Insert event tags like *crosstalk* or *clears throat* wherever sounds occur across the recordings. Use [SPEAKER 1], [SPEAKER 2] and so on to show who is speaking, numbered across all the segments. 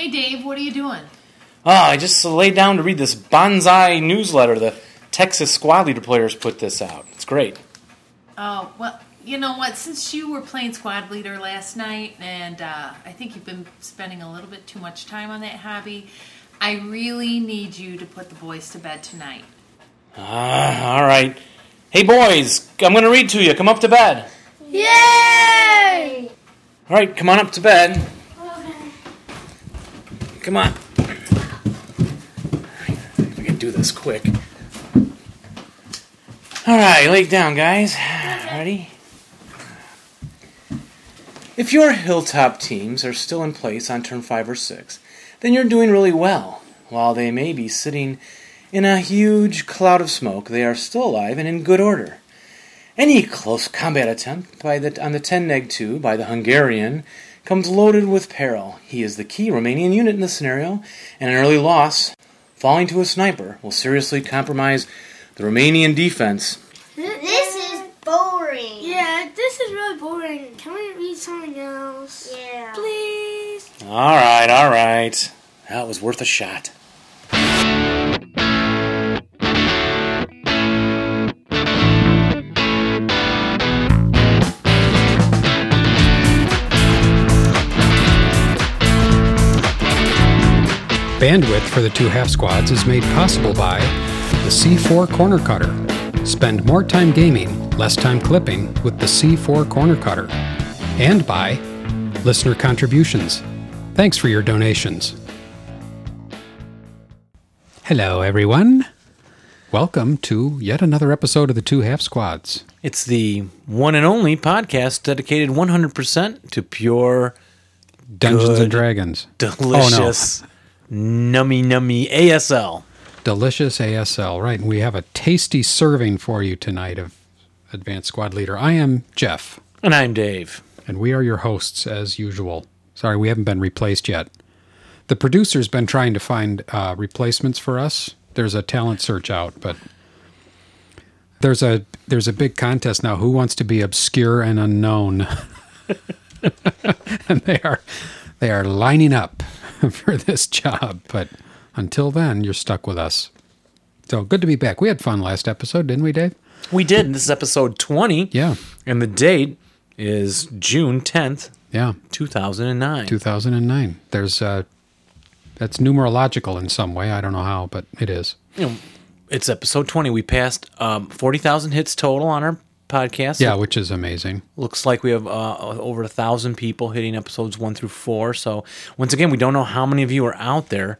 [SPEAKER 1] Hey, Dave, what are you doing?
[SPEAKER 2] Oh, I just laid down to read this Banzai newsletter. The Texas squad leader players put this out. It's great.
[SPEAKER 1] Oh, well, you know what? Since you were playing squad leader last night, and uh, I think you've been spending a little bit too much time on that hobby, I really need you to put the boys to bed tonight.
[SPEAKER 2] Ah, all right. Hey, boys, I'm going to read to you. Come up to bed.
[SPEAKER 3] Yay!
[SPEAKER 2] All right, come on up to bed. Come on. We can do this quick. All right, lay down, guys. Ready? If your hilltop teams are still in place on turn 5 or 6, then you're doing really well. While they may be sitting in a huge cloud of smoke, they are still alive and in good order. Any close combat attempt by the, on the 10 neg 2 by the Hungarian comes loaded with peril. He is the key Romanian unit in this scenario, and an early loss, falling to a sniper, will seriously compromise the Romanian defense.
[SPEAKER 3] This is boring.
[SPEAKER 4] Yeah, this is really boring. Can we read something else?
[SPEAKER 3] Yeah.
[SPEAKER 4] Please?
[SPEAKER 2] All right, all right. That was worth a shot.
[SPEAKER 5] Bandwidth for the two half squads is made possible by the C4 Corner Cutter. Spend more time gaming, less time clipping with the C4 Corner Cutter. And by listener contributions. Thanks for your donations. Hello, everyone. Welcome to yet another episode of the Two Half Squads.
[SPEAKER 2] It's the one and only podcast dedicated 100% to pure,
[SPEAKER 5] Dungeons
[SPEAKER 2] Good.
[SPEAKER 5] and Dragons.
[SPEAKER 2] delicious, oh, nummy nummy ASL.
[SPEAKER 5] Delicious ASL, right? And we have a tasty serving for you tonight of Advanced Squad Leader. I am Jeff,
[SPEAKER 2] And I'm Dave.
[SPEAKER 5] and we are your hosts as usual. Sorry, we haven't been replaced yet. The producer's been trying to find uh, replacements for us. There's a talent search out, but there's a there's a big contest now. Who wants to be obscure and unknown? *laughs* and they are they are lining up *laughs* for this job. But until then, you're stuck with us. So good to be back. We had fun last episode, didn't we, Dave?
[SPEAKER 2] We did. This is episode 20.
[SPEAKER 5] Yeah,
[SPEAKER 2] And the date is June 10th,
[SPEAKER 5] yeah.
[SPEAKER 2] 2009.
[SPEAKER 5] 2009. There's uh, that's numerological in some way. I don't know how, but it is.
[SPEAKER 2] You know, it's episode 20. We passed um, 40,000 hits total on our podcast.
[SPEAKER 5] Yeah, which is amazing.
[SPEAKER 2] Looks like we have uh, over a thousand people hitting episodes one through four. So once again, we don't know how many of you are out there.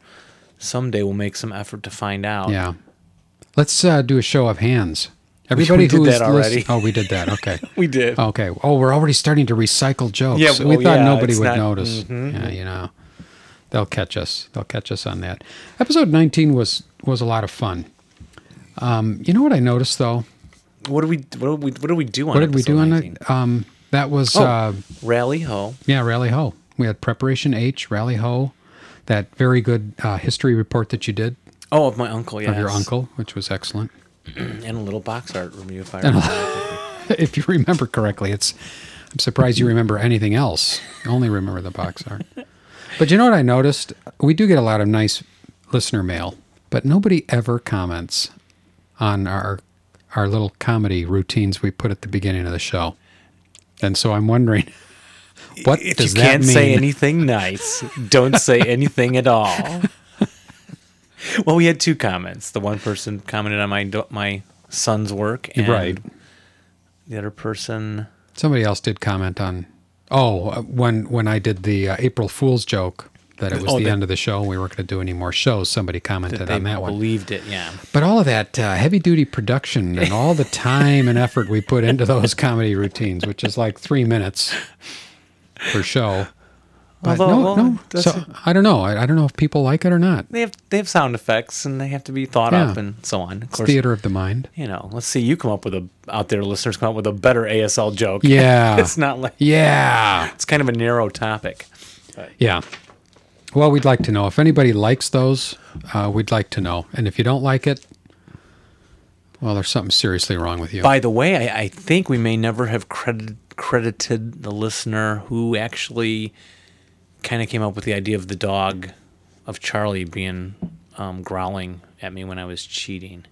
[SPEAKER 2] Someday we'll make some effort to find out.
[SPEAKER 5] Yeah. Let's uh, do a show of hands.
[SPEAKER 2] we
[SPEAKER 5] Everybody
[SPEAKER 2] did
[SPEAKER 5] who is
[SPEAKER 2] that already.
[SPEAKER 5] listen- oh, we did that. *laughs* Okay.
[SPEAKER 2] we did.
[SPEAKER 5] Okay. Oh, we're already starting to recycle jokes.
[SPEAKER 2] Yeah,
[SPEAKER 5] we thought
[SPEAKER 2] yeah,
[SPEAKER 5] nobody would
[SPEAKER 2] not-
[SPEAKER 5] notice.
[SPEAKER 2] mhm.
[SPEAKER 5] Yeah, you know, they'll catch us. They'll catch us on that. Episode 19 was was a lot of fun. Um, you know what I noticed though?
[SPEAKER 2] What did we? What did we? What did we do on?
[SPEAKER 5] What did we do on
[SPEAKER 2] 19?
[SPEAKER 5] it? Um, that was
[SPEAKER 2] Oh.
[SPEAKER 5] uh,
[SPEAKER 2] Rally ho.
[SPEAKER 5] yeah, Rally Ho. We had Preparation H, Rally Ho, that very good uh, history report that you did
[SPEAKER 2] Oh, of my uncle. yeah.
[SPEAKER 5] of your uncle, which was excellent. *clears throat*
[SPEAKER 2] and a little box art review. If I remember. *laughs*
[SPEAKER 5] if you remember correctly. It's I'm surprised you remember anything else. You only remember the box art. But you know what I noticed? We do get a lot of nice listener mail, but nobody ever comments on our our little comedy routines we put at the beginning of the show. And so I'm wondering *laughs* what
[SPEAKER 2] if
[SPEAKER 5] does
[SPEAKER 2] you can't
[SPEAKER 5] mean?
[SPEAKER 2] say anything nice, don't say *laughs* anything at all. *laughs* well, we had two comments. The one person commented on my my son's work, and
[SPEAKER 5] Right.
[SPEAKER 2] the other person.
[SPEAKER 5] Somebody else did comment on Oh, uh, when when I did the uh, April Fool's joke that it was
[SPEAKER 2] Oh,
[SPEAKER 5] the
[SPEAKER 2] that-
[SPEAKER 5] end of the show and we weren't going to do any more shows, somebody commented
[SPEAKER 2] They
[SPEAKER 5] on that one.
[SPEAKER 2] believed it. Yeah.
[SPEAKER 5] But all of that uh, heavy duty production *laughs* and all the time and effort we put into those comedy routines, which is like three minutes per show. But
[SPEAKER 2] Although,
[SPEAKER 5] no,
[SPEAKER 2] well,
[SPEAKER 5] no. So I don't know. I, I don't know if people like it or not.
[SPEAKER 2] They have they have sound effects and they have to be thought
[SPEAKER 5] Yeah.
[SPEAKER 2] up and so on. Of course,
[SPEAKER 5] theater of the mind.
[SPEAKER 2] you know. Let's see you come up with a out there, listeners come up with a better ASL joke.
[SPEAKER 5] Yeah. *laughs*
[SPEAKER 2] it's not like
[SPEAKER 5] Yeah.
[SPEAKER 2] it's kind of a narrow topic.
[SPEAKER 5] Yeah. Well, we'd like to know if anybody likes those. Uh, we'd like to know, and if you don't like it, well, there's something seriously wrong with you.
[SPEAKER 2] By the way, I, I think we may never have credit, credited the listener who actually kind of came up with the idea of the dog of Charlie being um, growling at me when I was cheating.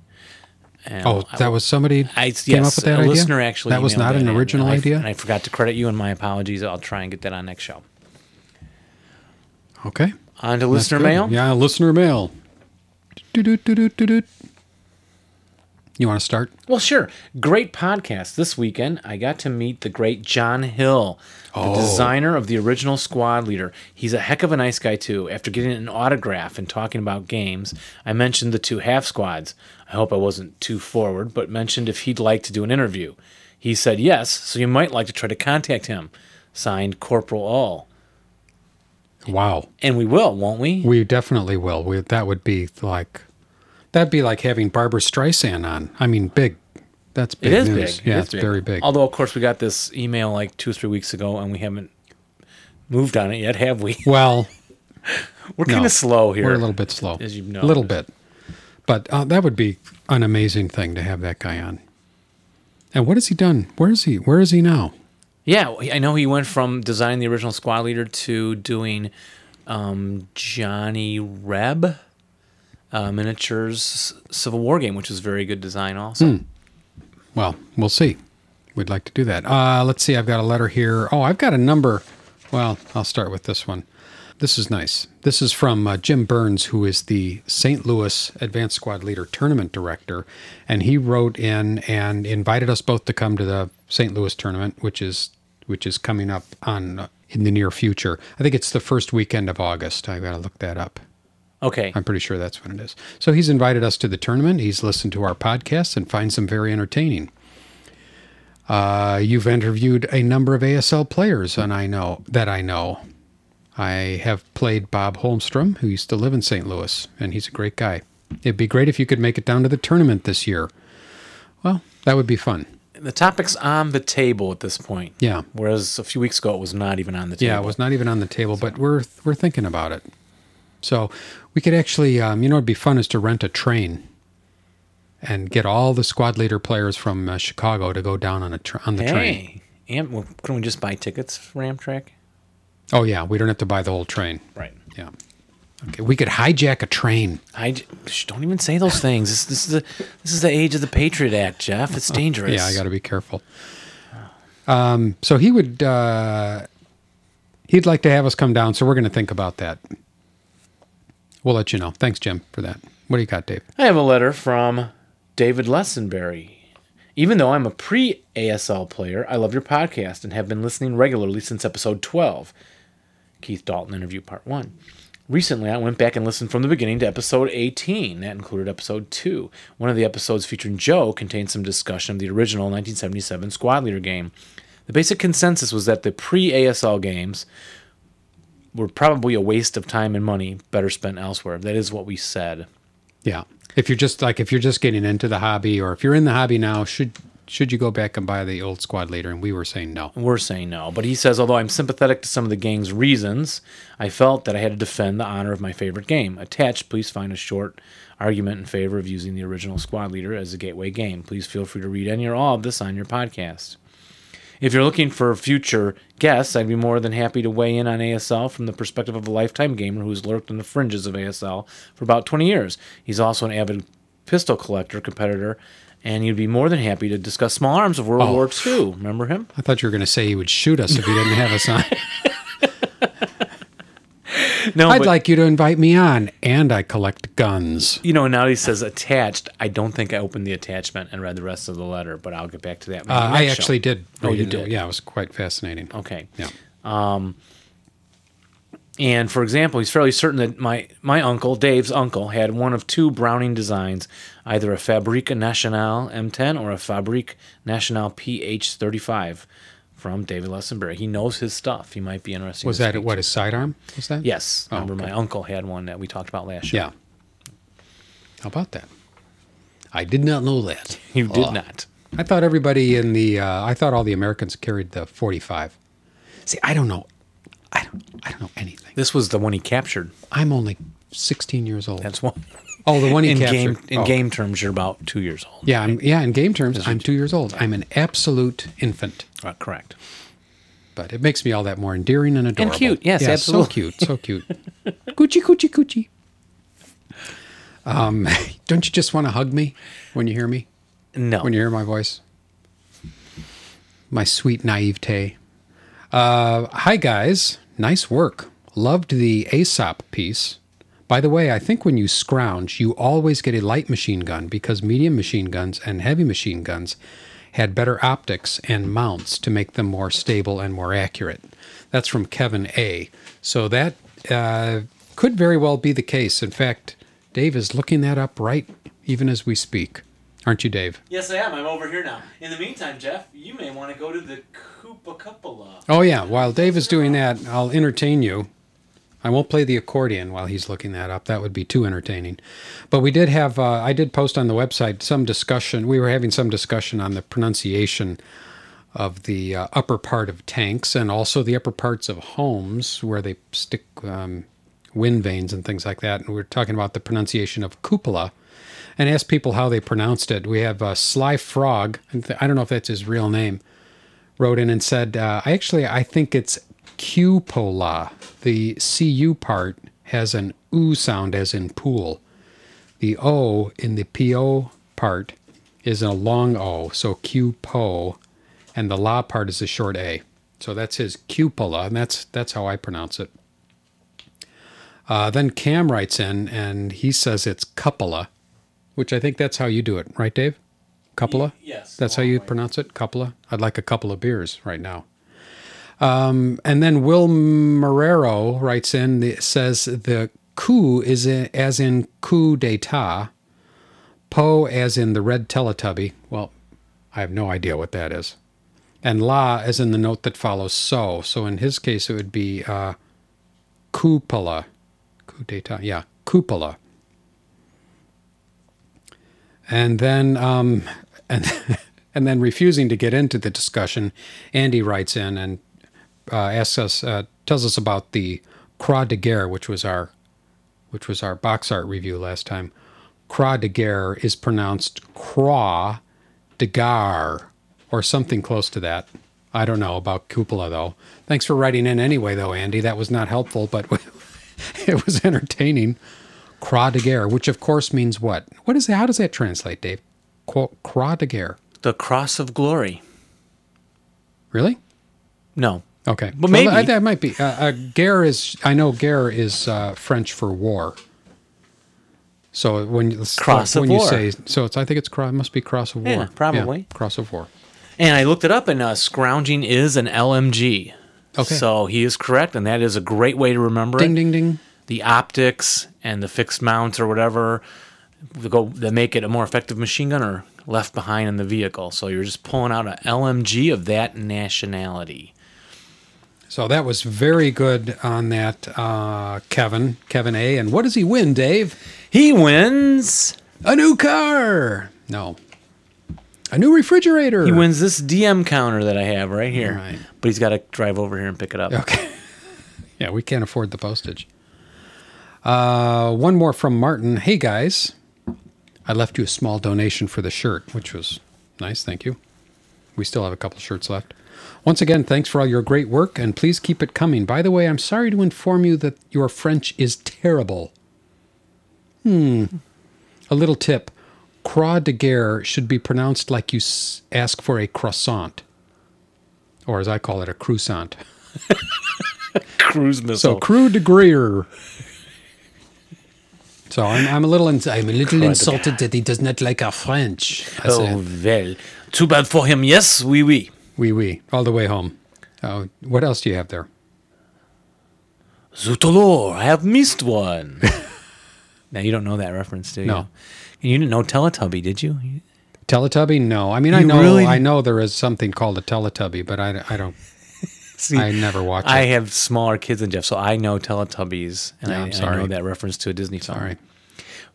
[SPEAKER 2] And
[SPEAKER 5] Oh,
[SPEAKER 2] I-
[SPEAKER 5] that was somebody
[SPEAKER 2] I,
[SPEAKER 5] came
[SPEAKER 2] yes,
[SPEAKER 5] up with that
[SPEAKER 2] a
[SPEAKER 5] idea.
[SPEAKER 2] listener actually.
[SPEAKER 5] That was not an original idea.
[SPEAKER 2] and I forgot to credit you, and my apologies. I'll try and get that on next show.
[SPEAKER 5] Okay.
[SPEAKER 2] On to
[SPEAKER 5] That's
[SPEAKER 2] listener
[SPEAKER 5] good.
[SPEAKER 2] mail.
[SPEAKER 5] Yeah, listener mail. Do-do-do-do-do-do. You want to start?
[SPEAKER 2] Well, sure. Great podcast. This weekend, I got to meet the great John Hill, the
[SPEAKER 5] Oh.
[SPEAKER 2] designer of the original squad leader. He's a heck of a nice guy, too. After getting an autograph and talking about games, I mentioned the two half squads. I hope I wasn't too forward, but mentioned if he'd like to do an interview. He said yes, so you might like to try to contact him. Signed Corporal All.
[SPEAKER 5] Wow.
[SPEAKER 2] And we will, won't we?
[SPEAKER 5] We definitely will. We, that would be like that'd be like having Barbra Streisand on. I mean, big. That's big
[SPEAKER 2] It is
[SPEAKER 5] news.
[SPEAKER 2] big.
[SPEAKER 5] Yeah,
[SPEAKER 2] it is
[SPEAKER 5] it's very big.
[SPEAKER 2] Although, of course, we got this email like two or three weeks ago, and we haven't moved on it yet, have we? *laughs*
[SPEAKER 5] well,
[SPEAKER 2] We're kind of slow here.
[SPEAKER 5] we're a little bit slow.
[SPEAKER 2] As you've
[SPEAKER 5] a little bit. But uh, that would be an amazing thing to have that guy on. And what has he done? Where is he? Where is he now?
[SPEAKER 2] Yeah, I know he went from designing the original squad leader to doing um, Johnny Reb uh, miniatures Civil War game, which was very good design also.
[SPEAKER 5] Well, we'll see. We'd like to do that. Uh, let's see. I've got a letter here. Oh, I've got a number. Well, I'll start with this one. This is nice. This is from uh, Jim Burns, who is the St. Louis Advanced Squad Leader Tournament Director. And he wrote in and invited us both to come to the St. Louis tournament, which is which is coming up on uh, in the near future. I think it's the first weekend of August. I got to look that up.
[SPEAKER 2] Okay.
[SPEAKER 5] I'm pretty sure that's when it is. So he's invited us to the tournament. He's listened to our podcasts and finds them very entertaining. Uh, you've interviewed a number of ASL players, and I know that I know. I have played Bob Holmstrom, who used to live in St. Louis, and he's a great guy. It'd be great if you could make it down to the tournament this year. Well, that would be fun.
[SPEAKER 2] The topic's on the table at this point.
[SPEAKER 5] Yeah.
[SPEAKER 2] Whereas a few weeks ago, it was not even on the table.
[SPEAKER 5] Yeah, it was not even on the table, but we're we're thinking about it. So we could actually, um, you know, it'd be fun is to rent a train and get all the squad leader players from uh, Chicago to go down on a tr- on the train.
[SPEAKER 2] Hey, Am, well, couldn't we just buy tickets for Amtrak?
[SPEAKER 5] Oh yeah, we don't have to buy the whole train.
[SPEAKER 2] Right.
[SPEAKER 5] Yeah. Okay, we could hijack a train.
[SPEAKER 2] I don't even say those things. This, this is the this is the age of the Patriot Act, Jeff. It's dangerous.
[SPEAKER 5] Yeah, I got to be careful. Um, so he would, uh, he'd like to have us come down. So we're going to think about that. We'll let you know. Thanks, Jim, for that. What do you got, Dave?
[SPEAKER 2] I have a letter from David Lessenberry. Even though I'm a pre ASL player, I love your podcast and have been listening regularly since episode 12. Keith Dalton interview part 1. Recently, I went back and listened from the beginning to episode 18. That included episode 2. One of the episodes featuring Joe contained some discussion of the original 1977 Squad Leader game. The basic consensus was that the pre ASL games were probably a waste of time and money better spent elsewhere. That is what we said.
[SPEAKER 5] Yeah. If you're just like if you're just getting into the hobby, or if you're in the hobby now, should should you go back and buy the old squad leader? And we were saying no.
[SPEAKER 2] We're saying no. But he says, although I'm sympathetic to some of the gang's reasons, I felt that I had to defend the honor of my favorite game. Attached, please find a short argument in favor of using the original squad leader as a gateway game. Please feel free to read any or all of this on your podcast. If you're looking for future guests, I'd be more than happy to weigh in on ASL from the perspective of a lifetime gamer who's lurked on the fringes of ASL for about 20 years. He's also an avid pistol collector, competitor, and he'd be more than happy to discuss small arms of World
[SPEAKER 5] Oh.
[SPEAKER 2] War II. Remember him?
[SPEAKER 5] I thought you were going to say he would shoot us if he didn't have us *laughs* on.
[SPEAKER 2] No,
[SPEAKER 5] I'd
[SPEAKER 2] but,
[SPEAKER 5] like you to invite me on, and I collect guns.
[SPEAKER 2] you know, now he says attached. I don't think I opened the attachment and read the rest of the letter, but I'll get back to that.
[SPEAKER 5] Uh, I
[SPEAKER 2] show.
[SPEAKER 5] actually did.
[SPEAKER 2] Oh, you
[SPEAKER 5] it.
[SPEAKER 2] did?
[SPEAKER 5] Yeah, it was quite fascinating.
[SPEAKER 2] Okay.
[SPEAKER 5] Yeah.
[SPEAKER 2] Um, And for example, he's fairly certain that my, my uncle, Dave's uncle, had one of two Browning designs, either a Fabrique Nationale M10 or a Fabrique Nationale PH35 from David Lessenberry. He knows his stuff. He might be interested.
[SPEAKER 5] Was that
[SPEAKER 2] speak
[SPEAKER 5] what his sidearm? Was that?
[SPEAKER 2] Yes.
[SPEAKER 5] Oh,
[SPEAKER 2] Remember,
[SPEAKER 5] okay.
[SPEAKER 2] my uncle had one that we talked about last year.
[SPEAKER 5] Yeah. How about that? I did not know that. *laughs*
[SPEAKER 2] You did
[SPEAKER 5] Oh.
[SPEAKER 2] not.
[SPEAKER 5] I thought everybody in the. Uh, I thought all the Americans carried the 45. See, I don't know. I don't. I don't know anything.
[SPEAKER 2] This was the one he captured.
[SPEAKER 5] I'm only 16 years old.
[SPEAKER 2] That's one.
[SPEAKER 5] Oh, the one he
[SPEAKER 2] in
[SPEAKER 5] captured.
[SPEAKER 2] game in
[SPEAKER 5] Oh.
[SPEAKER 2] game terms, you're about two years old.
[SPEAKER 5] Yeah, I'm, yeah. In game terms, I'm two years old. I'm an absolute infant.
[SPEAKER 2] Uh, correct.
[SPEAKER 5] but it makes me all that more endearing and adorable.
[SPEAKER 2] And cute. Yes,
[SPEAKER 5] Yeah,
[SPEAKER 2] absolutely.
[SPEAKER 5] So cute, so *laughs* cute. coochie, coochie, coochie. Um, *laughs* don't you just want to hug me when you hear me?
[SPEAKER 2] No.
[SPEAKER 5] When you hear my voice? My sweet naivete. Uh, hi, guys. Nice work. Loved the Aesop piece. By the way, I think when you scrounge, you always get a light machine gun because medium machine guns and heavy machine guns had better optics and mounts to make them more stable and more accurate. That's from Kevin A. So that uh, could very well be the case. In fact, Dave is looking that up right even as we speak. Aren't you, Dave?
[SPEAKER 2] Yes, I am. I'm over here now. In the meantime, Jeff, you may want to go to the Koopa Cupola.
[SPEAKER 5] Oh, yeah. While Dave is doing that, I'll entertain you. I won't play the accordion while he's looking that up. That would be too entertaining. But we did have, uh, I did post on the website some discussion. We were having some discussion on the pronunciation of the uh, upper part of tanks and also the upper parts of homes where they stick um, wind vanes and things like that. And we were talking about the pronunciation of cupola and asked people how they pronounced it. We have uh, Sly Frog, I don't know if that's his real name, wrote in and said, uh, I actually, I think it's cupola. The cu part has an oo sound as in pool. The o in the po part is a long o, so cupo, and the la part is a short a. So that's his cupola, and that's that's how I pronounce it. Uh, then Cam writes in, and he says it's cupola, which I think that's how you do it, right, Dave? Cupola.
[SPEAKER 2] yes,
[SPEAKER 5] That's how you pronounce it, cupola. I'd like a couple of beers right now. Um, and then Will Marrero writes in, says the coup is in, as in coup d'etat, po as in the red Teletubby. Well, I have no idea what that is. And la as in the note that follows so. So in his case, it would be uh, cupola. Coup d'etat. Yeah, cupola. And then, um, *laughs* and and then refusing to get into the discussion, Andy writes in and asks us, uh, tells us about the Croix de Guerre, which was our, which was our box art review last time. Croix de Guerre is pronounced Croix de Gare, or something close to that. I don't know about cupola though. Thanks for writing in anyway, though, Andy. That was not helpful, but *laughs* it was entertaining. Croix de Guerre, which of course means what? What is that? How does that translate, Dave? Croix de Guerre.
[SPEAKER 2] The Cross of Glory.
[SPEAKER 5] Really?
[SPEAKER 2] No.
[SPEAKER 5] Okay,
[SPEAKER 2] But
[SPEAKER 5] Well,
[SPEAKER 2] maybe.
[SPEAKER 5] that- that might be. Uh, uh, guerre is. I know guerre is uh, French for war. So when you
[SPEAKER 2] Cross of
[SPEAKER 5] when you
[SPEAKER 2] war.
[SPEAKER 5] say so, it's I think it's cross. Must be cross of war.
[SPEAKER 2] Yeah, probably.
[SPEAKER 5] cross of war.
[SPEAKER 2] And I looked it up, and uh, scrounging is an LMG.
[SPEAKER 5] Okay.
[SPEAKER 2] So he is correct, and that is a great way to remember
[SPEAKER 5] Ding
[SPEAKER 2] it.
[SPEAKER 5] ding ding.
[SPEAKER 2] The optics and the fixed mounts or whatever go that make it a more effective machine gun are left behind in the vehicle. So you're just pulling out an LMG of that nationality.
[SPEAKER 5] So that was very good on that, uh, Kevin. Kevin A. And what does he win, Dave?
[SPEAKER 2] He wins.
[SPEAKER 5] A new car. No. A new refrigerator.
[SPEAKER 2] He wins this DM counter that I have right here.
[SPEAKER 5] Right.
[SPEAKER 2] But he's got to drive over here and pick it up.
[SPEAKER 5] Okay. *laughs* yeah, we can't afford the postage. Uh, one more from Martin. Hey guys, I left you a small donation for the shirt, which was nice. Thank you. We still have a couple shirts left. Once again, thanks for all your great work, and please keep it coming. By the way, I'm sorry to inform you that your French is terrible. Hmm. A little tip Croix de Guerre should be pronounced like you s- ask for a croissant, or as I call it, a croissant. *laughs*
[SPEAKER 2] Cruise
[SPEAKER 5] So
[SPEAKER 2] missile.
[SPEAKER 5] crew de Greer. So I'm, I'm a little ins- I'm a little
[SPEAKER 2] de
[SPEAKER 5] insulted that he does not like our French. I
[SPEAKER 2] oh,
[SPEAKER 5] said,
[SPEAKER 2] well. Too bad for him. Yes, oui, oui.
[SPEAKER 5] Oui, oui, all the way home. Oh, what else do you have there?
[SPEAKER 2] Zootolor, I have missed one. *laughs* now, you don't know that reference, do you?
[SPEAKER 5] No.
[SPEAKER 2] And you didn't know Teletubby, did you?
[SPEAKER 5] Teletubby? No, I mean I know
[SPEAKER 2] really-
[SPEAKER 5] I know there is something called a Teletubby, but I, I don't. *laughs*
[SPEAKER 2] See,
[SPEAKER 5] I never watched
[SPEAKER 2] I
[SPEAKER 5] it.
[SPEAKER 2] have smaller kids than Jeff, so I know Teletubbies, and, I, I know that reference to a Disney film.
[SPEAKER 5] Sorry.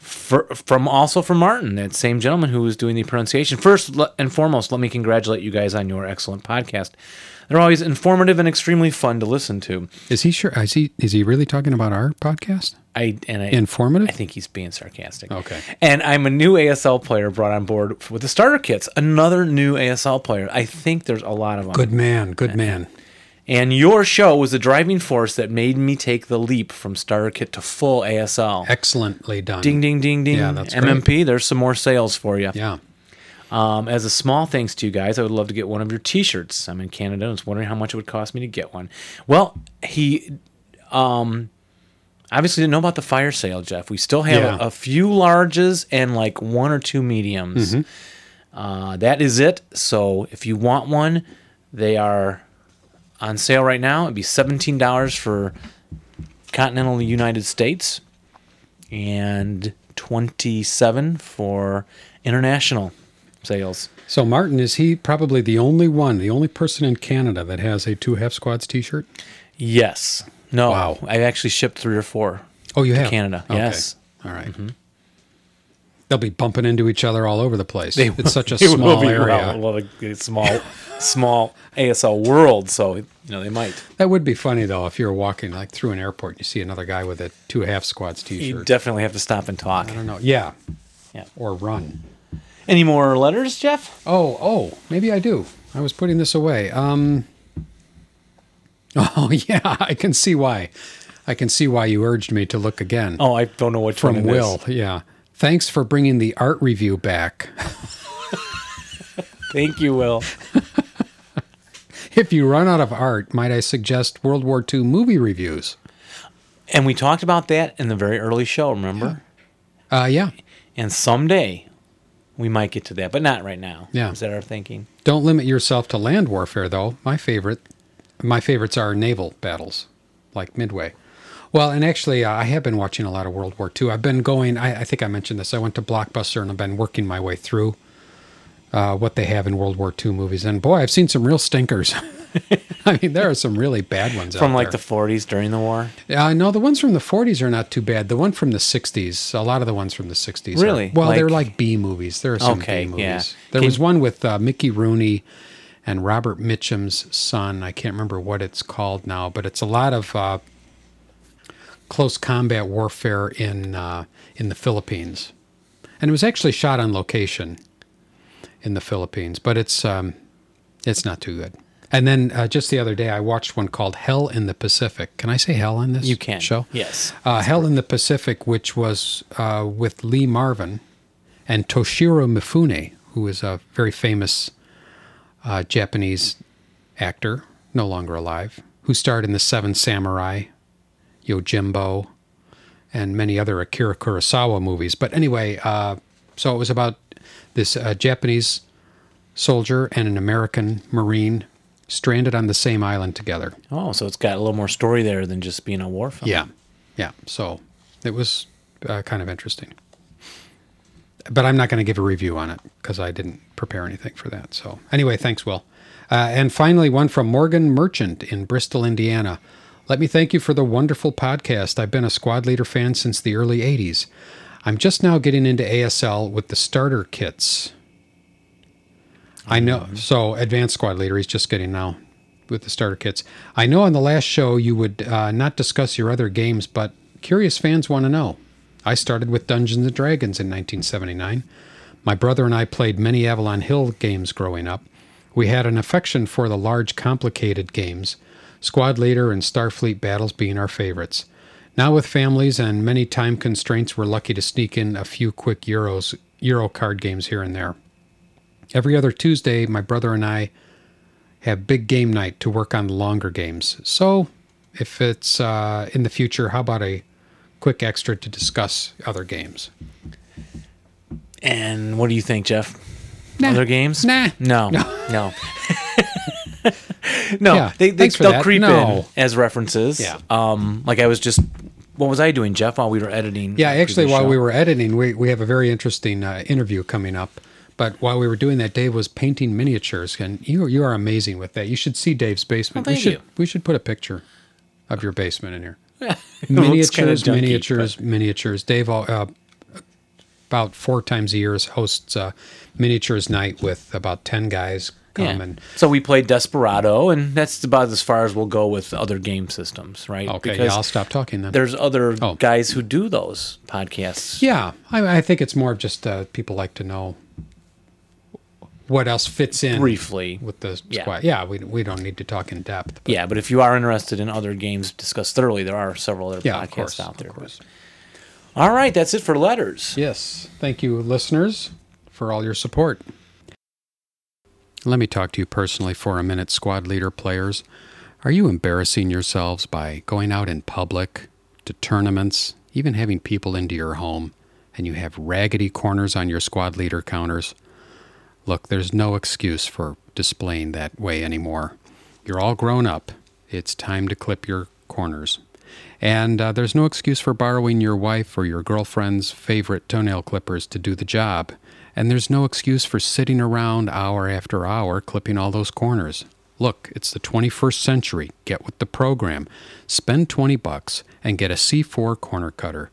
[SPEAKER 2] For, from also from Martin, that same gentleman who was doing the pronunciation. First and foremost, let me congratulate you guys on your excellent podcast. They're always informative and extremely fun to listen to.
[SPEAKER 5] Is he sure? Is he is he really talking about our podcast?
[SPEAKER 2] I and I
[SPEAKER 5] Informative?
[SPEAKER 2] I think he's being sarcastic.
[SPEAKER 5] Okay.
[SPEAKER 2] And I'm a new ASL player brought on board with the starter kits. Another new ASL player. I think there's a lot of them.
[SPEAKER 5] Good man, good man.
[SPEAKER 2] And your show was the driving force that made me take the leap from starter kit to full ASL.
[SPEAKER 5] Excellently done.
[SPEAKER 2] Ding, ding, ding, ding.
[SPEAKER 5] Yeah, that's
[SPEAKER 2] MMP, there's some more sales for you.
[SPEAKER 5] Yeah.
[SPEAKER 2] Um, as a small thanks to you guys, I would love to get one of your T-shirts. I'm in Canada. And I was wondering how much it would cost me to get one. Well, he um, obviously didn't know about the fire sale, Jeff. We still have
[SPEAKER 5] Yeah.
[SPEAKER 2] a, a few larges and like one or two mediums.
[SPEAKER 5] Mm-hmm.
[SPEAKER 2] Uh, that is it. So if you want one, they are on sale right now. It'd be seventeen dollars for continental United States and twenty-seven for international sales.
[SPEAKER 5] So Martin is he probably the only one, the only person in Canada that has a two half squads T-shirt?
[SPEAKER 2] Yes. No.
[SPEAKER 5] Wow.
[SPEAKER 2] I've actually shipped three or four.
[SPEAKER 5] Oh, you
[SPEAKER 2] To
[SPEAKER 5] have
[SPEAKER 2] Canada,
[SPEAKER 5] Okay.
[SPEAKER 2] yes.
[SPEAKER 5] All right. Mm-hmm. They'll be bumping into each other all over the place.
[SPEAKER 2] They
[SPEAKER 5] it's such a *laughs* small
[SPEAKER 2] be,
[SPEAKER 5] area.
[SPEAKER 2] Well, well, a small, small ASL world. So you know they might.
[SPEAKER 5] That would be funny though if you were walking like through an airport, and you see another guy with a two half squads
[SPEAKER 2] You
[SPEAKER 5] T-shirt.
[SPEAKER 2] You definitely have to stop and talk.
[SPEAKER 5] I don't know. Yeah.
[SPEAKER 2] Yeah.
[SPEAKER 5] Or run.
[SPEAKER 2] Any more letters, Jeff?
[SPEAKER 5] Oh, oh, maybe I do. I was putting this away. Um. *laughs* Oh yeah, I can see why. I can see why you urged me to look again.
[SPEAKER 2] Oh, I don't know one
[SPEAKER 5] from Will.
[SPEAKER 2] is.
[SPEAKER 5] Yeah. Thanks for bringing the art review back.
[SPEAKER 2] Thank you, Will.
[SPEAKER 5] If you run out of art, might I suggest World War II movie reviews?
[SPEAKER 2] And we talked about that in the very early show. Remember?
[SPEAKER 5] Uh, yeah.
[SPEAKER 2] And someday we might get to that, but not right now.
[SPEAKER 5] Yeah.
[SPEAKER 2] Is that our thinking?
[SPEAKER 5] Don't limit yourself to land warfare, though. My favorite, my favorites are naval battles, like Midway. Well, and actually, uh, I have been watching a lot of World War II. I've been going. I, I think I mentioned this. I went to Blockbuster and I've been working my way through uh, what they have in World War II movies. And boy, I've seen some real stinkers. *laughs* I mean, there are some really bad ones
[SPEAKER 2] From like
[SPEAKER 5] there.
[SPEAKER 2] the 40s during the war.
[SPEAKER 5] Uh, no, the ones from the 40s are not too bad. The one from the 60s, a lot of the ones from the 60s. are-
[SPEAKER 2] Really?
[SPEAKER 5] well, they're
[SPEAKER 2] Like-
[SPEAKER 5] like B movies. There are some
[SPEAKER 2] Okay,
[SPEAKER 5] B movies.
[SPEAKER 2] yeah.
[SPEAKER 5] There
[SPEAKER 2] Can-
[SPEAKER 5] was one with uh, Mickey Rooney and Robert Mitchum's son. I can't remember what it's called now, but it's a lot of uh, close combat warfare in uh, in the Philippines, and it was actually shot on location in the Philippines. But it's um, it's not too good. And then uh, just the other day, I watched one called Hell in the Pacific. Can I say hell on this
[SPEAKER 2] You can.
[SPEAKER 5] show?
[SPEAKER 2] Yes.
[SPEAKER 5] Uh, Hell in the Pacific, which was uh, with Lee Marvin and Toshiro Mifune, who is a very famous uh, Japanese actor, no longer alive, who starred in The Seven Samurai, Yojimbo, and many other Akira Kurosawa movies. But anyway, uh, so it was about this uh, Japanese soldier and an American Marine stranded on the same island together.
[SPEAKER 2] Oh, so it's got a little more story there than just being a war film.
[SPEAKER 5] Yeah, yeah. So it was uh, kind of interesting. But I'm not going to give a review on it because I didn't prepare anything for that. So anyway, thanks, Will. Uh, and finally, one from Morgan Merchant in Bristol, Indiana. Let me thank you for the wonderful podcast. I've been a squad leader fan since the early 80s. I'm just now getting into ASL with the starter kits. I know. So, advanced squad leader, he's just getting now with the starter kits. I know on the last show you would uh, not discuss your other games, but curious fans want to know. I started with Dungeons and Dragons in 1979. My brother and I played many Avalon Hill games growing up. We had an affection for the large, complicated games, Squad Leader and Starfleet battles being our favorites. Now, with families and many time constraints, we're lucky to sneak in a few quick Euros, Euro card games here and there. Every other Tuesday, my brother and I have big game night to work on the longer games. So, if it's uh, in the future, how about a quick extra to discuss other games?
[SPEAKER 2] And what do you think, Jeff?
[SPEAKER 5] Nah.
[SPEAKER 2] Other games?
[SPEAKER 5] Nah.
[SPEAKER 2] No. No. *laughs* *laughs* no.
[SPEAKER 5] Yeah,
[SPEAKER 2] They, they,
[SPEAKER 5] thanks for
[SPEAKER 2] they'll
[SPEAKER 5] that.
[SPEAKER 2] creep
[SPEAKER 5] No.
[SPEAKER 2] in as references.
[SPEAKER 5] Yeah.
[SPEAKER 2] Um, like I was just, what was I doing, Jeff, while we were editing?
[SPEAKER 5] Yeah, actually, while
[SPEAKER 2] show?
[SPEAKER 5] we were editing, we, we have a very interesting uh, interview coming up. But while we were doing that, Dave was painting miniatures, and you you are amazing with that. You should see Dave's basement. We should
[SPEAKER 2] you.
[SPEAKER 5] we should put a picture of your basement in here. *laughs* Miniatures,
[SPEAKER 2] junky,
[SPEAKER 5] miniatures, miniatures. Dave, uh, about four times a year, hosts uh, miniatures night with about ten guys come
[SPEAKER 2] Yeah.
[SPEAKER 5] and
[SPEAKER 2] So we played Desperado, and that's about as far as we'll go with other game systems, right?
[SPEAKER 5] okay, yeah, I'll stop talking then.
[SPEAKER 2] there's other
[SPEAKER 5] Oh.
[SPEAKER 2] guys who do those podcasts.
[SPEAKER 5] Yeah, I, I think it's more of just uh, people like to know what else fits in
[SPEAKER 2] briefly.
[SPEAKER 5] with the
[SPEAKER 2] Yeah.
[SPEAKER 5] squad. Yeah, we, we don't need to talk in depth. but-
[SPEAKER 2] Yeah, but if you are interested in other games discussed thoroughly, there are several other
[SPEAKER 5] Yeah,
[SPEAKER 2] podcasts
[SPEAKER 5] course,
[SPEAKER 2] out there.
[SPEAKER 5] of course.
[SPEAKER 2] All right, that's it for letters.
[SPEAKER 5] Yes. Thank you, listeners, for all your support. Let me talk to you personally for a minute, squad leader players. Are you embarrassing yourselves by going out in public to tournaments, even having people into your home, and you have raggedy corners on your squad leader counters? Look, there's no excuse for displaying that way anymore. You're all grown up. It's time to clip your corners. And uh, there's no excuse for borrowing your wife or your girlfriend's favorite toenail clippers to do the job. And there's no excuse for sitting around hour after hour clipping all those corners. Look, it's the 21st century. Get with the program. Spend 20 bucks and get a C4 corner cutter.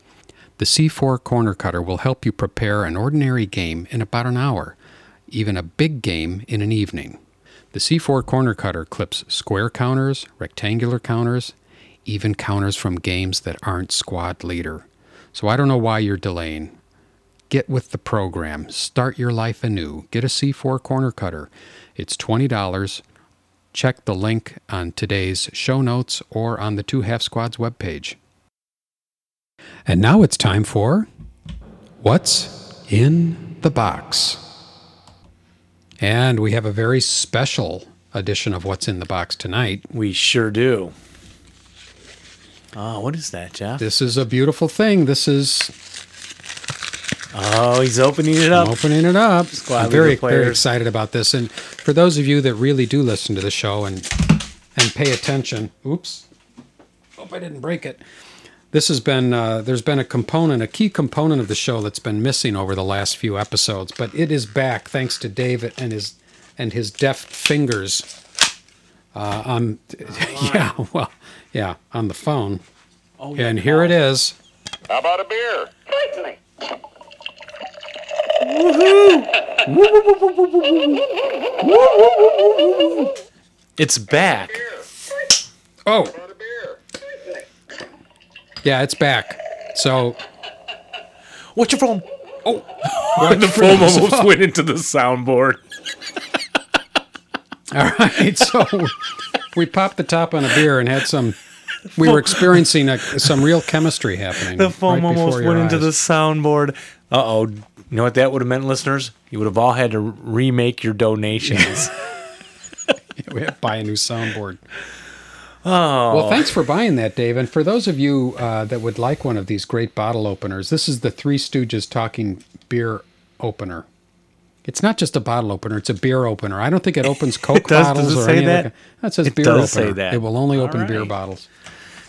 [SPEAKER 5] The C4 corner cutter will help you prepare an ordinary game in about an hour, even a big game in an evening. The C4 corner cutter clips square counters, rectangular counters, even counters from games that aren't squad leader. So I don't know why you're delaying. Get with the program. Start your life anew. Get a C4 corner cutter. It's $20. Check the link on today's show notes or on the Two Half Squads webpage. And now it's time for What's in the Box? And we have a very special edition of What's in the Box tonight.
[SPEAKER 2] We sure do. Oh, what is that, Jeff?
[SPEAKER 5] This is a beautiful thing. This is
[SPEAKER 2] Oh, he's opening it up.
[SPEAKER 5] I'm opening it up.
[SPEAKER 2] Squad
[SPEAKER 5] I'm very, very excited about this. And for those of you that really do listen to the show and and pay attention, oops, hope I didn't break it. This has been uh, there's been a component, a key component of the show that's been missing over the last few episodes, but it is back thanks to David and his and his deft fingers. Uh, on *laughs* yeah, well, yeah, on the phone.
[SPEAKER 2] Oh,
[SPEAKER 5] and here it is.
[SPEAKER 6] How about a beer?
[SPEAKER 2] It's back.
[SPEAKER 5] Oh,
[SPEAKER 6] About a beer.
[SPEAKER 5] yeah, it's back. So
[SPEAKER 2] What's your phone? Oh, the foam almost went into the soundboard. *laughs*
[SPEAKER 5] All right, so we popped the top on a beer and had some. We were experiencing a, some real chemistry happening.
[SPEAKER 2] The foam
[SPEAKER 5] right
[SPEAKER 2] almost
[SPEAKER 5] your
[SPEAKER 2] went into the soundboard. Uh oh. You know what that would have meant, listeners? You would have all had to remake your donations. *laughs*
[SPEAKER 5] We had to buy a new soundboard. Oh. Well, thanks for buying that, Dave. And for those of you uh, that would like one of these great bottle openers, this is the Three Stooges Talking Beer Opener. It's not just a bottle opener; it's a beer opener. I don't think it opens *laughs* Coke
[SPEAKER 2] does- does
[SPEAKER 5] bottles
[SPEAKER 2] it
[SPEAKER 5] or
[SPEAKER 2] say
[SPEAKER 5] any
[SPEAKER 2] that?
[SPEAKER 5] other. That says
[SPEAKER 2] It
[SPEAKER 5] beer
[SPEAKER 2] does
[SPEAKER 5] opener.
[SPEAKER 2] say that.
[SPEAKER 5] It will only
[SPEAKER 2] All
[SPEAKER 5] open beer bottles.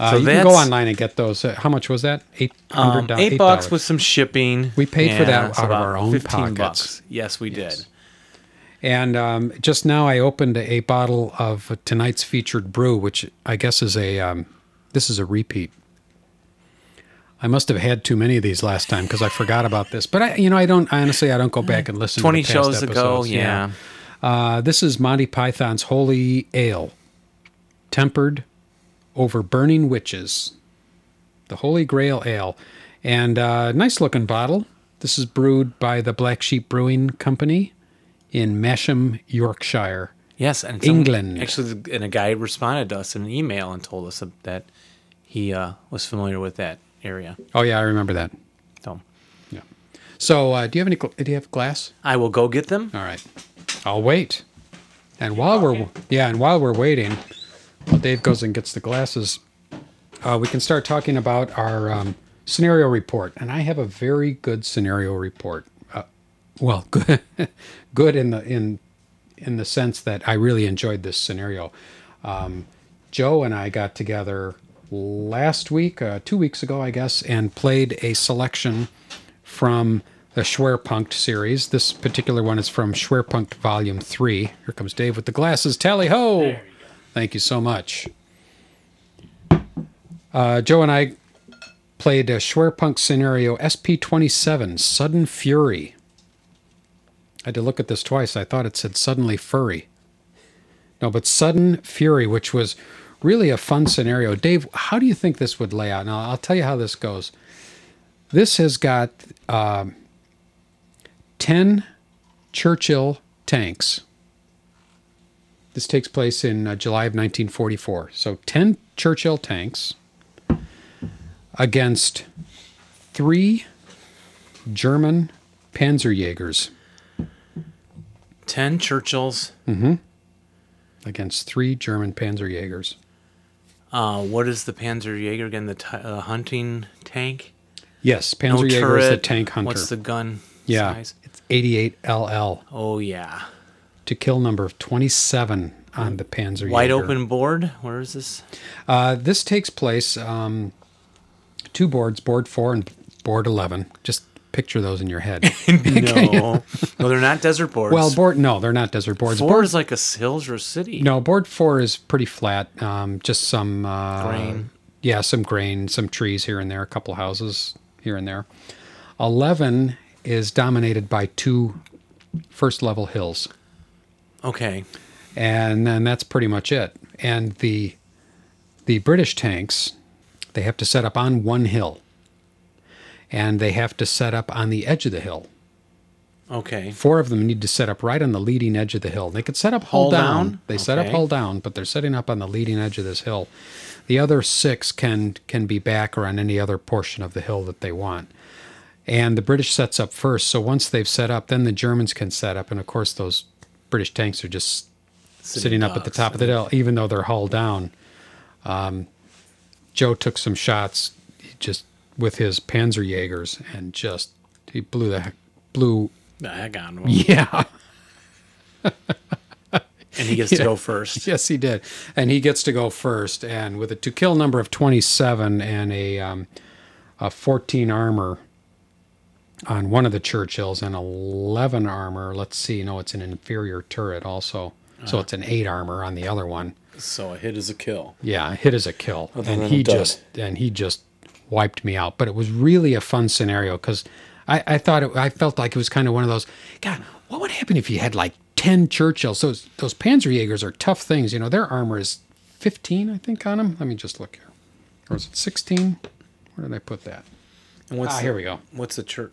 [SPEAKER 5] Uh,
[SPEAKER 2] So
[SPEAKER 5] you can go online and get those. Uh, how much was that? Eight
[SPEAKER 2] Um,
[SPEAKER 5] hundred
[SPEAKER 2] eight bucks with some shipping.
[SPEAKER 5] We paid for that out of our own
[SPEAKER 2] 15
[SPEAKER 5] pockets.
[SPEAKER 2] Bucks. Yes, we did.
[SPEAKER 5] And um, just now, I opened a bottle of tonight's featured brew, which I guess is a um, this is a repeat. I must have had too many of these last time because I forgot about this. But I, you know, I don't honestly. I don't go back and listen.
[SPEAKER 2] Twenty
[SPEAKER 5] to
[SPEAKER 2] shows ago,
[SPEAKER 5] episodes.
[SPEAKER 2] yeah.
[SPEAKER 5] Uh, this is Monty Python's Holy Ale, tempered over burning witches. The Holy Grail Ale, and uh, nice looking bottle. This is brewed by the Black Sheep Brewing Company in Masham, Yorkshire.
[SPEAKER 2] Yes, and some-
[SPEAKER 5] England.
[SPEAKER 2] Actually, and a guy responded to us in an email and told us that he uh, was familiar with that area.
[SPEAKER 5] Oh yeah, I remember that.
[SPEAKER 2] So yeah.
[SPEAKER 5] So, uh, do you have any? Do you have glass?
[SPEAKER 2] I will go get them.
[SPEAKER 5] All right, I'll wait. And while we're yeah, and while we're waiting, while Dave goes and gets the glasses, uh, we can start talking about our um, scenario report. And I have a very good scenario report. Uh, well, good, *laughs* good in the in in the sense that I really enjoyed this scenario. Um, Joe and I got together last week, uh, two weeks ago, I guess, and played a selection from the Schwerpunkt series. This particular one is from Schwerpunkt Volume 3. Here comes Dave with the glasses. Tally ho! Thank you so much. Uh, Joe and I played a Schwerpunkt scenario SP 27 Sudden Fury. I had to look at this twice. I thought it said Suddenly Furry. No, but Sudden Fury, which was really a fun scenario. Dave, how do you think this would lay out? Now, I'll tell you how this goes. This has got um, 10 Churchill tanks. This takes place in uh, July of 1944. So 10 Churchill tanks against three German Panzerjägers.
[SPEAKER 2] Ten Churchills.
[SPEAKER 5] Against three German Panzerjägers.
[SPEAKER 2] Uh, what is the Panzerjäger again? The t- uh, hunting tank.
[SPEAKER 5] Yes,
[SPEAKER 2] No
[SPEAKER 5] Panzerjäger is the tank hunter.
[SPEAKER 2] What's the gun
[SPEAKER 5] yeah,
[SPEAKER 2] size?
[SPEAKER 5] it's 88 LL
[SPEAKER 2] Oh yeah.
[SPEAKER 5] To kill number of 27 on the Panzer.
[SPEAKER 2] Wide open board. Where is this?
[SPEAKER 5] Uh, this takes place um, two boards, board four and board 11. Just picture those in your head. *laughs* *laughs*
[SPEAKER 2] no, no, they're not desert boards.
[SPEAKER 5] well, board no, they're not desert boards.
[SPEAKER 2] four
[SPEAKER 5] board
[SPEAKER 2] is like a hills or a city.
[SPEAKER 5] no, board four is pretty flat. Um, just some uh,
[SPEAKER 2] Grain.
[SPEAKER 5] Yeah, some grain, some trees here and there, a couple houses here and there. 11 is dominated by two first level hills.
[SPEAKER 2] Okay.
[SPEAKER 5] and then that's pretty much it. And the the British tanks, they have to set up on one hill, and they have to set up on the edge of the hill.
[SPEAKER 2] Okay.
[SPEAKER 5] Four of them need to set up right on the leading edge of the hill. They could set up hull
[SPEAKER 2] Hull
[SPEAKER 5] down.
[SPEAKER 2] down?
[SPEAKER 5] They set up
[SPEAKER 2] Okay.
[SPEAKER 5] hull down, but they're setting up on the leading edge of this hill. The other six can can be back or on any other portion of the hill that they want. And the British sets up first. So once they've set up, then the Germans can set up. And of course, those British tanks are just sitting, up at the top of the hill, even though they're hull down. Um, Joe took some shots just with his Panzerjägers and just he blew the heck- blew
[SPEAKER 2] The heck on *laughs* him.
[SPEAKER 5] yeah
[SPEAKER 2] And he gets to *laughs* go first.
[SPEAKER 5] yes he did and he gets to go first and with a to kill number of 27 and a um, a 14 armor on one of the Churchills and 11 armor let's see no it's an inferior turret also so it's an 8 armor on the other one
[SPEAKER 2] So a hit is a kill.
[SPEAKER 5] Yeah, a hit is a kill,
[SPEAKER 2] Other
[SPEAKER 5] and he just and he just wiped me out. But it was really a fun scenario because I, I thought it, I felt like it was kind of one of those. God, what would happen if you had like ten Churchills? So Those those Panzerjägers are tough things. You know, their armor is fifteen, I think, on them. Let me just look here, or is it sixteen? Where did I put that?
[SPEAKER 2] And what's
[SPEAKER 5] Ah,
[SPEAKER 2] the,
[SPEAKER 5] here we go.
[SPEAKER 2] What's the church?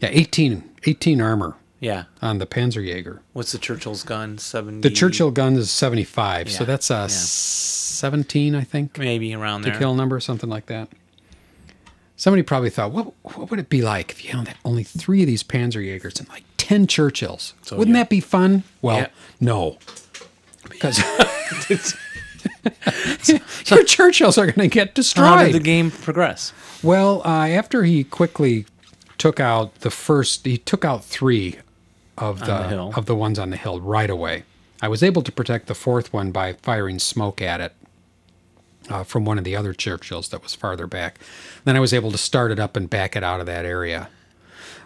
[SPEAKER 5] Yeah, 18, 18 armor
[SPEAKER 2] Yeah.
[SPEAKER 5] on the Panzerjäger.
[SPEAKER 2] What's the Churchill's gun? Seventy.
[SPEAKER 5] The Churchill gun is seventy five, so that's a
[SPEAKER 2] yeah.
[SPEAKER 5] seventeen, I think.
[SPEAKER 2] Maybe around there.
[SPEAKER 5] kill number, something like that. Somebody probably thought, what what would it be like if you had only three of these Panzerjägers and like ten Churchills?
[SPEAKER 2] So,
[SPEAKER 5] Wouldn't
[SPEAKER 2] yeah.
[SPEAKER 5] that be fun? Well,
[SPEAKER 2] Yeah.
[SPEAKER 5] no, because *laughs* *laughs* your Churchills are going to get destroyed.
[SPEAKER 2] How did the game progress?
[SPEAKER 5] Well, uh, after he quickly took out the first, he took out three of the,
[SPEAKER 2] the
[SPEAKER 5] of the ones on the hill right away. I was able to protect the fourth one by firing smoke at it uh, from one of the other Churchills that was farther back. Then I was able to start it up and back it out of that area.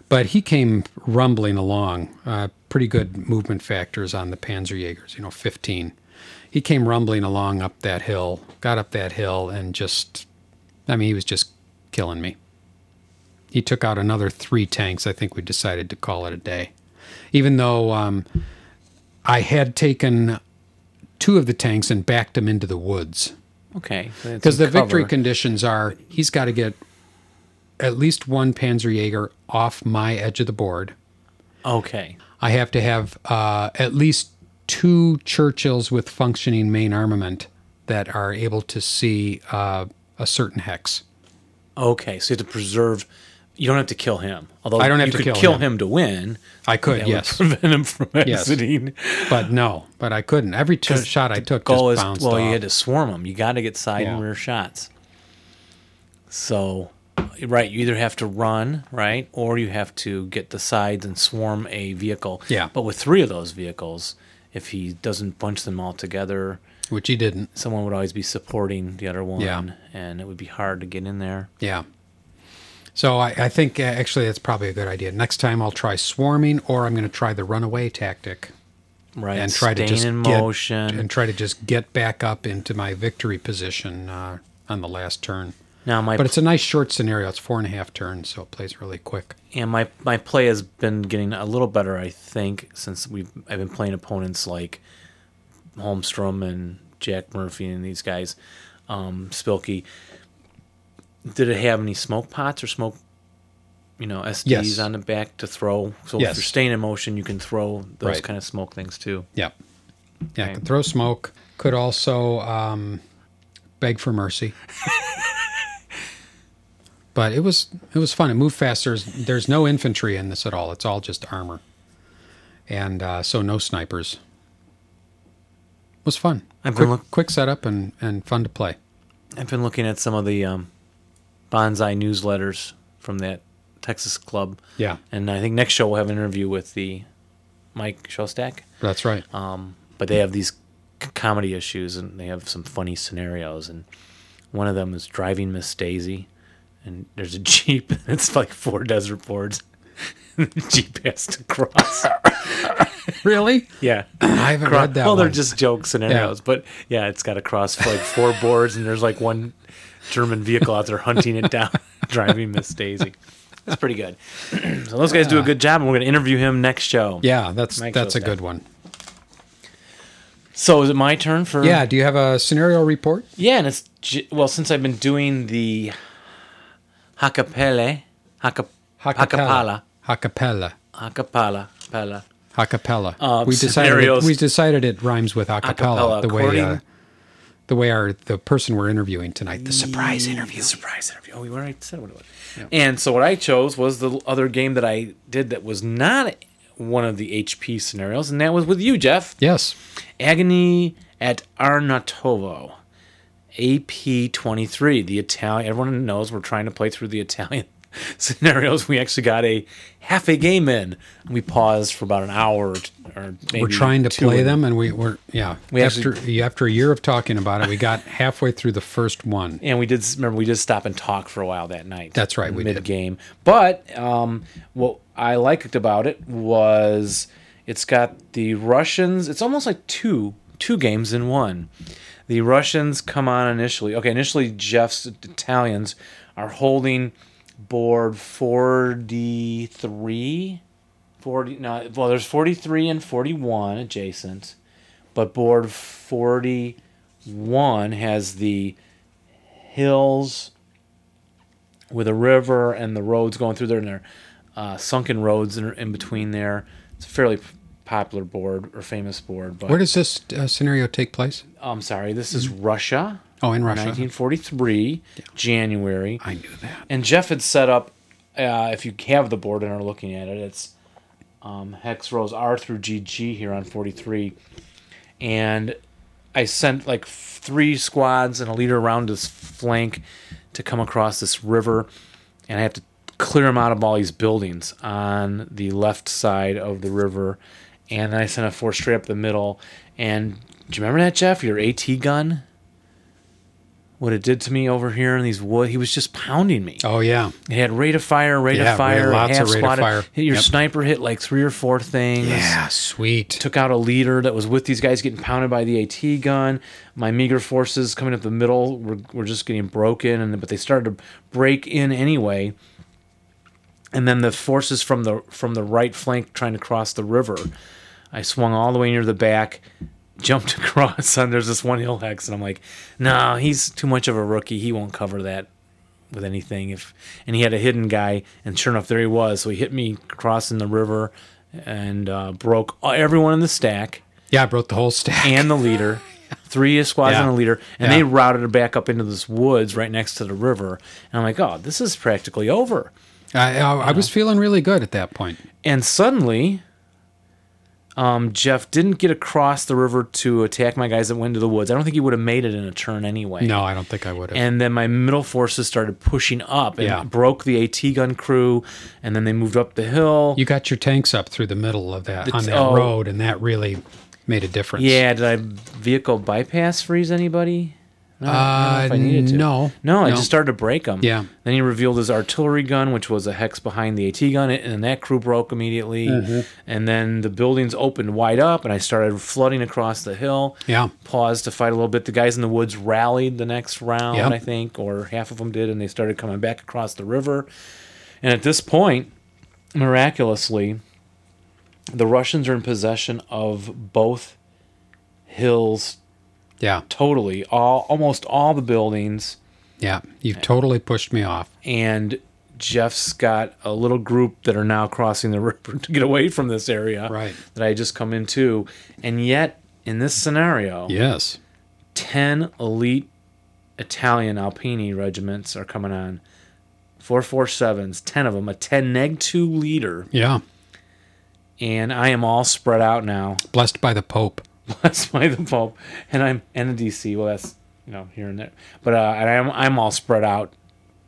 [SPEAKER 5] But he came rumbling along. Uh, pretty good movement factors on the Panzerjägers, you know, 15. He came rumbling along up that hill, got up that hill, and just, I mean, he was just killing me. He took out another three tanks. I think we decided to call it a day. Even though um, I had taken two of the tanks and backed them into the woods.
[SPEAKER 2] Okay.
[SPEAKER 5] Because the victory conditions are he's got to get at least one Panzerjäger off my edge of the board.
[SPEAKER 2] Okay.
[SPEAKER 5] I have to have uh, at least two Churchills with functioning main armament that are able to see uh, a certain hex.
[SPEAKER 2] Okay. So you have to preserve. You don't have to kill him. Although
[SPEAKER 5] I don't have
[SPEAKER 2] you
[SPEAKER 5] to
[SPEAKER 2] could
[SPEAKER 5] kill
[SPEAKER 2] kill
[SPEAKER 5] him.
[SPEAKER 2] him. to win.
[SPEAKER 5] I could, yes,
[SPEAKER 2] prevent him from
[SPEAKER 5] Yes.
[SPEAKER 2] exiting.
[SPEAKER 5] but no, but I couldn't. Every t- shot I took
[SPEAKER 2] Goal
[SPEAKER 5] just
[SPEAKER 2] is
[SPEAKER 5] bounced
[SPEAKER 2] well,
[SPEAKER 5] off.
[SPEAKER 2] you had to swarm them. You got to get side and rear shots. So, right, you either have to run right, or you have to get the sides and swarm a vehicle.
[SPEAKER 5] Yeah.
[SPEAKER 2] But with three of those vehicles, if he doesn't bunch them all together,
[SPEAKER 5] which he didn't.
[SPEAKER 2] someone would always be supporting the other one,
[SPEAKER 5] Yeah.
[SPEAKER 2] and it would be hard to get in there.
[SPEAKER 5] Yeah. So I, I think uh, actually that's probably a good idea. Next time I'll try swarming, or I'm going to try the runaway tactic.
[SPEAKER 2] Right,
[SPEAKER 5] and try to just
[SPEAKER 2] in
[SPEAKER 5] get,
[SPEAKER 2] motion.
[SPEAKER 5] and try to just get back up into my victory position uh, on the last turn.
[SPEAKER 2] now my
[SPEAKER 5] But it's a nice short scenario. It's four and a half turns, so it plays really quick.
[SPEAKER 2] and my my play has been getting a little better, I think, since we've I've been playing opponents like Holmstrom and Jack Murphy and these guys, um, Spilky. Did it have any smoke pots or smoke? you know SDs
[SPEAKER 5] Yes.
[SPEAKER 2] on the back to throw. So
[SPEAKER 5] Yes.
[SPEAKER 2] if you're staying in motion, you can throw those
[SPEAKER 5] Right.
[SPEAKER 2] kind of smoke things too.
[SPEAKER 5] Yeah. Yeah,
[SPEAKER 2] Okay.
[SPEAKER 5] could throw smoke. Could also um, beg for mercy. *laughs* but it was it was fun. It moved fast. There's there's no infantry in this at all. It's all just armor, and uh, so no snipers. It was fun.
[SPEAKER 2] I've been
[SPEAKER 5] Quick,
[SPEAKER 2] look-
[SPEAKER 5] quick setup and and fun to play.
[SPEAKER 2] I've been looking at some of the um, Banzai newsletters from that Texas club,
[SPEAKER 5] Yeah,
[SPEAKER 2] and I think next show we'll have an interview with the Mike Shostak.
[SPEAKER 5] that's right.
[SPEAKER 2] Um, but they have these c- comedy issues, and they have some funny scenarios. And one of them is driving Miss Daisy, and there's a jeep, *laughs* and it's like four desert boards. *laughs* the jeep has to cross. *laughs*
[SPEAKER 5] Really?
[SPEAKER 2] Yeah.
[SPEAKER 5] I haven't
[SPEAKER 2] Cro-
[SPEAKER 5] read that.
[SPEAKER 2] well, they're
[SPEAKER 5] one.
[SPEAKER 2] just joke scenarios, but yeah, it's got to cross like four boards, and there's like one German vehicle out there hunting it down, *laughs* driving Miss Daisy. That's pretty good. *clears throat* so those guys do a good job, and we're going to interview him next show.
[SPEAKER 5] yeah. That's
[SPEAKER 2] Mike
[SPEAKER 5] that's a
[SPEAKER 2] Shostak.
[SPEAKER 5] good one.
[SPEAKER 2] So is it my turn for?
[SPEAKER 5] Yeah. Do you have a scenario report?
[SPEAKER 2] Yeah, and it's well since I've been doing the Hakapele, Haka, Hakapala,
[SPEAKER 5] Acapella.
[SPEAKER 2] Hakapala, Pala.
[SPEAKER 5] Acapella.
[SPEAKER 2] Uh,
[SPEAKER 5] we decided it, we decided it rhymes with acapella,
[SPEAKER 2] Acapella,
[SPEAKER 5] the way uh, the way our the person we're interviewing tonight, the surprise mm, interview.
[SPEAKER 2] Surprise interview. Oh, we already said what it was. And so what I chose was the other game that I did that was not one of the HP scenarios, and that was with you, Jeff.
[SPEAKER 5] Yes.
[SPEAKER 2] Agony at Arnautovo. AP23, the Italian. Everyone knows we're trying to play through the Italian *laughs* scenarios. We actually got a half a game in. We paused for about an hour, or, or maybe
[SPEAKER 5] We're trying to play them, and we were yeah.
[SPEAKER 2] We
[SPEAKER 5] after
[SPEAKER 2] actually-
[SPEAKER 5] after a year of talking about it, we got halfway through the first one.
[SPEAKER 2] And we did remember we did stop and talk for a while that night.
[SPEAKER 5] That's right, we did.
[SPEAKER 2] mid game. But um, what I liked about it was it's got the Russians. It's almost like two two games in one. The Russians come on initially. Okay, initially Jeff's Italians are holding board 43 40 no well there's 43 and 41 adjacent but board 41 has the hills with a river and the roads going through there and there are uh, sunken roads in, in between there. It's a fairly popular board or famous board but
[SPEAKER 5] Where does this uh, scenario take place?
[SPEAKER 2] i'm sorry this is russia
[SPEAKER 5] Oh, in Russia.
[SPEAKER 2] 1943 january
[SPEAKER 5] I knew that.
[SPEAKER 2] and Jeff had set up, uh, if you have the board and are looking at it, it's um, hex rows R through GG here on 43. And I sent like three squads and a leader around this flank to come across this river. And I have to clear them out of all these buildings on the left side of the river. And then I sent a force straight up the middle. And do you remember that, Jeff? Your AT gun? What it did to me over here in these wood. He was just pounding me.
[SPEAKER 5] Oh yeah.
[SPEAKER 2] He had rate of fire, rate
[SPEAKER 5] Yeah,
[SPEAKER 2] of fire,
[SPEAKER 5] lots
[SPEAKER 2] half
[SPEAKER 5] of rate of fire.
[SPEAKER 2] Hit your
[SPEAKER 5] Yep.
[SPEAKER 2] sniper hit like three or four things.
[SPEAKER 5] Yeah. Sweet.
[SPEAKER 2] Took out a leader that was with these guys getting pounded by the AT gun. My meager forces coming up the middle were, were just getting broken, and but they started to break in anyway. And then the forces from the from the right flank trying to cross the river. I swung all the way near the back, jumped *laughs* across, and there's this one hill hex, and I'm like, no, he's too much of a rookie. He won't cover that with anything. If and he had a hidden guy, and sure enough, there he was. So he hit me crossing the river, and uh, broke everyone in the stack
[SPEAKER 5] Yeah, I broke the whole stack.
[SPEAKER 2] and the leader. *laughs* Three squads
[SPEAKER 5] Yeah.
[SPEAKER 2] and a leader, and
[SPEAKER 5] Yeah.
[SPEAKER 2] they routed it back up into this woods right next to the river. And I'm like, oh, this is practically over.
[SPEAKER 5] I, I, I was feeling really good at that point.
[SPEAKER 2] And suddenly, um, Jeff didn't get across the river to attack my guys that went into the woods. I don't think he would have made it in a turn anyway.
[SPEAKER 5] No, I don't think I would have.
[SPEAKER 2] And then my middle forces started pushing up and
[SPEAKER 5] Yeah.
[SPEAKER 2] broke the AT gun crew, and then they moved up the hill.
[SPEAKER 5] you got your tanks up through the middle of that
[SPEAKER 2] The
[SPEAKER 5] on that
[SPEAKER 2] oh.
[SPEAKER 5] road, and that really made a difference.
[SPEAKER 2] yeah, did I vehicle bypass freeze anybody? No, I don't know if I
[SPEAKER 5] Uh,
[SPEAKER 2] needed to.
[SPEAKER 5] no.
[SPEAKER 2] No, I
[SPEAKER 5] No.
[SPEAKER 2] just started to break them.
[SPEAKER 5] Yeah.
[SPEAKER 2] Then he revealed his artillery gun, which was a hex behind the AT gun, and that crew broke immediately.
[SPEAKER 5] Mm-hmm.
[SPEAKER 2] And then the buildings opened wide up, and I started flooding across the hill.
[SPEAKER 5] Yeah.
[SPEAKER 2] Paused to fight a little bit. The guys in the woods rallied the next round,
[SPEAKER 5] Yeah.
[SPEAKER 2] I think, or half of them did, and they started coming back across the river. And at this point, miraculously, the Russians are in possession of both hills
[SPEAKER 5] Yeah.
[SPEAKER 2] totally, all almost all the buildings
[SPEAKER 5] Yeah. You've totally pushed me off.
[SPEAKER 2] and Jeff's got a little group that are now crossing the *laughs* river to get away from this area
[SPEAKER 5] Right.
[SPEAKER 2] that I just come into. And yet, in this scenario,
[SPEAKER 5] Yes.
[SPEAKER 2] 10 elite Italian Alpini regiments are coming on. 447s, 10 of them, a 10 neg 2 leader.
[SPEAKER 5] Yeah.
[SPEAKER 2] And I am all spread out now.
[SPEAKER 5] Blessed by the Pope.
[SPEAKER 2] Blessed by the Pope. And I'm in the DC. Well, that's, you know, here and there. But uh, and I'm, I'm all spread out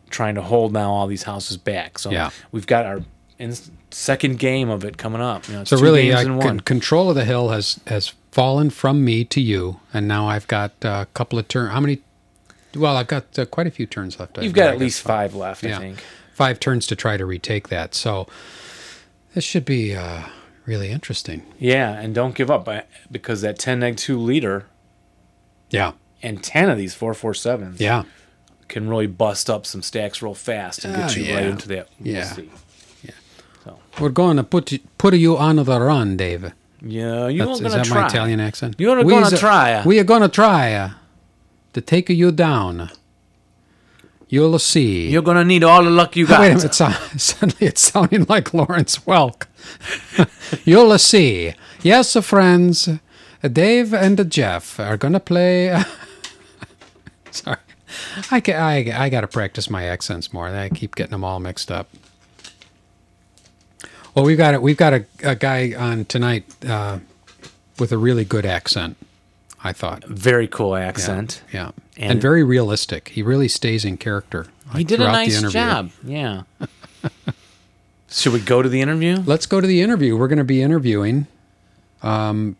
[SPEAKER 2] trying to hold now all these houses back. So
[SPEAKER 5] Yeah.
[SPEAKER 2] we've got our in, second game of it coming up. You know,
[SPEAKER 5] So really, uh, con- control of the hill has has fallen from me to you, and now I've got a couple of turns. How many? Well, I've got uh, quite a few turns left.
[SPEAKER 2] You've got at least five left,
[SPEAKER 5] Yeah.
[SPEAKER 2] I think.
[SPEAKER 5] five turns to try to retake that. So this should be uh, really interesting.
[SPEAKER 2] Yeah, and don't give up because that 10 neg 2 leader
[SPEAKER 5] Yeah.
[SPEAKER 2] and 10 of these 447s
[SPEAKER 5] Yeah.
[SPEAKER 2] can really bust up some stacks real fast and get
[SPEAKER 5] Oh,
[SPEAKER 2] you
[SPEAKER 5] yeah.
[SPEAKER 2] right into that. we'll
[SPEAKER 5] Yeah.
[SPEAKER 2] So,
[SPEAKER 5] We're going to put you, put you on the run, Dave.
[SPEAKER 2] yeah, you
[SPEAKER 5] That's,
[SPEAKER 2] are going to try.
[SPEAKER 5] Is that my Italian accent?
[SPEAKER 2] You're
[SPEAKER 5] We
[SPEAKER 2] gonna
[SPEAKER 5] is-
[SPEAKER 2] try, uh.
[SPEAKER 5] We are going to try uh, to take you down. You'll see.
[SPEAKER 2] You're going to need all the luck you got.
[SPEAKER 5] Wait a minute. So, *laughs* suddenly it's sounding like Lawrence Welk. *laughs* You'll see. Yes, uh, friends. Dave and Jeff are going to play. *laughs* Sorry. I, ca- I, I got to practice my accents more. I keep getting them all mixed up. Well, we've got it. We've got a, a guy on tonight uh, with a really good accent. I thought.
[SPEAKER 2] Very cool accent.
[SPEAKER 5] Yeah, and,
[SPEAKER 2] And-
[SPEAKER 5] very realistic. He really stays in character.
[SPEAKER 2] He did a nice
[SPEAKER 5] interview.
[SPEAKER 2] job. Yeah. *laughs* Should we go to the interview?
[SPEAKER 5] Let's go to the interview. We're going to be interviewing um,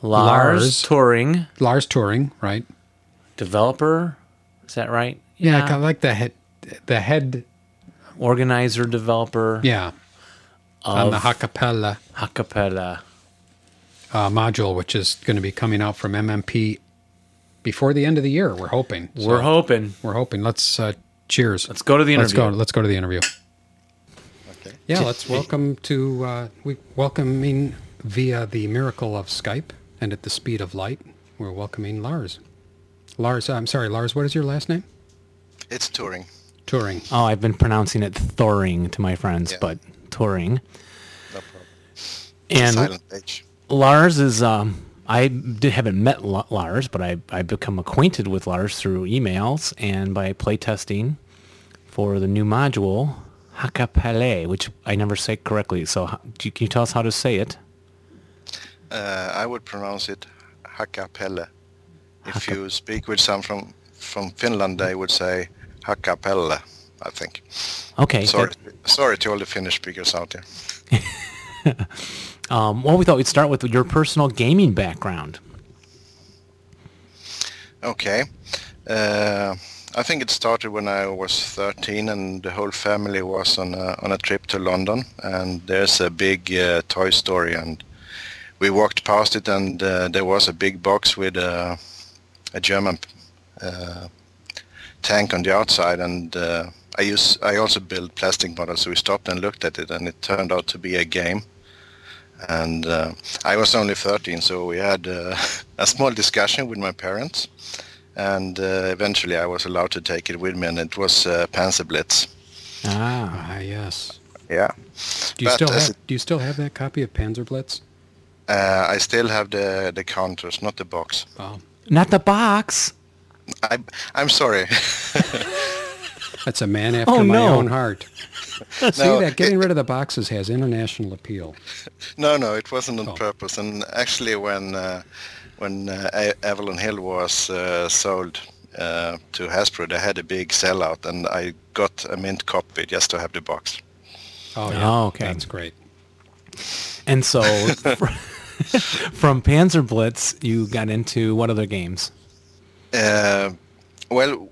[SPEAKER 2] Lars,
[SPEAKER 5] Lars.
[SPEAKER 2] Thuring,
[SPEAKER 5] Lars Thuring, right?
[SPEAKER 2] developer. Is that right?
[SPEAKER 5] Yeah, I kinda like the head, the head,
[SPEAKER 2] Organizer, developer.
[SPEAKER 5] yeah, on the
[SPEAKER 2] Of-
[SPEAKER 5] Hakapella
[SPEAKER 2] Acapella.
[SPEAKER 5] Uh, module, which is going to be coming out from MMP before the end of the year. We're hoping. So,
[SPEAKER 2] We're hoping.
[SPEAKER 5] We're hoping. Let's uh, cheers.
[SPEAKER 2] Let's go to the interview.
[SPEAKER 5] Let's go. Let's go to the interview.
[SPEAKER 6] Okay.
[SPEAKER 5] Yeah, let's welcome to uh, we welcoming via the miracle of Skype and at the speed of light. We're welcoming Lars. Lars, I'm sorry, Lars. What is your last name?
[SPEAKER 6] It's Thuring.
[SPEAKER 5] Thuring.
[SPEAKER 2] Oh, I've been pronouncing it Thoring to my friends,
[SPEAKER 6] Yeah.
[SPEAKER 2] but Thuring.
[SPEAKER 6] No problem.
[SPEAKER 2] And
[SPEAKER 6] Silent H.
[SPEAKER 2] Lars is um I did, haven't met L- Lars, but I I become acquainted with Lars through emails and by playtesting for the new module Hakapele, which I never say correctly. So do you- can you tell us how to say it?
[SPEAKER 6] Uh, I would pronounce it Hakapelle. If you speak with some from from Finland, they would say Hakapelle. I think.
[SPEAKER 2] Okay.
[SPEAKER 6] Sorry,
[SPEAKER 2] good.
[SPEAKER 6] sorry to all the Finnish speakers out there. *laughs*
[SPEAKER 2] Um, well, we thought we'd start with your personal gaming background.
[SPEAKER 6] Okay. Uh, I think it started when I was 13 and the whole family was on a, on a trip to London and there's a big uh, toy story and we walked past it and uh, there was a big box with a, a German uh, tank on the outside and uh, I use I also built plastic models so we stopped and looked at it and it turned out to be a game and uh, I was only 13 so we had uh, *laughs* a small discussion with my parents and uh, eventually I was allowed to take it with me, and it was uh, Panzer Blitz.
[SPEAKER 2] Ah.
[SPEAKER 5] Yes.
[SPEAKER 6] Yeah,
[SPEAKER 5] Do you
[SPEAKER 6] But
[SPEAKER 5] still
[SPEAKER 6] as
[SPEAKER 5] have Do you still have that copy of Panzerblitz?
[SPEAKER 6] uh, I still have the the counters, not the box.
[SPEAKER 5] Oh,
[SPEAKER 2] Not the box.
[SPEAKER 6] I I'm sorry. *laughs*
[SPEAKER 5] that's a man after
[SPEAKER 2] Oh,
[SPEAKER 5] my
[SPEAKER 2] no.
[SPEAKER 5] own heart. *laughs* See
[SPEAKER 6] No,
[SPEAKER 5] that getting
[SPEAKER 6] it-
[SPEAKER 5] rid of the boxes has international appeal. *laughs*
[SPEAKER 6] no, no, it wasn't on
[SPEAKER 5] Oh.
[SPEAKER 6] purpose. And actually, when uh, when uh, A- Avalon Hill was uh, sold uh, to Hasbro, they had a big sellout, and I got a mint copy just to have the box.
[SPEAKER 5] Oh, yeah.
[SPEAKER 2] Oh, okay.
[SPEAKER 5] That's great.
[SPEAKER 2] And so *laughs* from Panzer Blitz, you got into what other games?
[SPEAKER 6] Uh, well,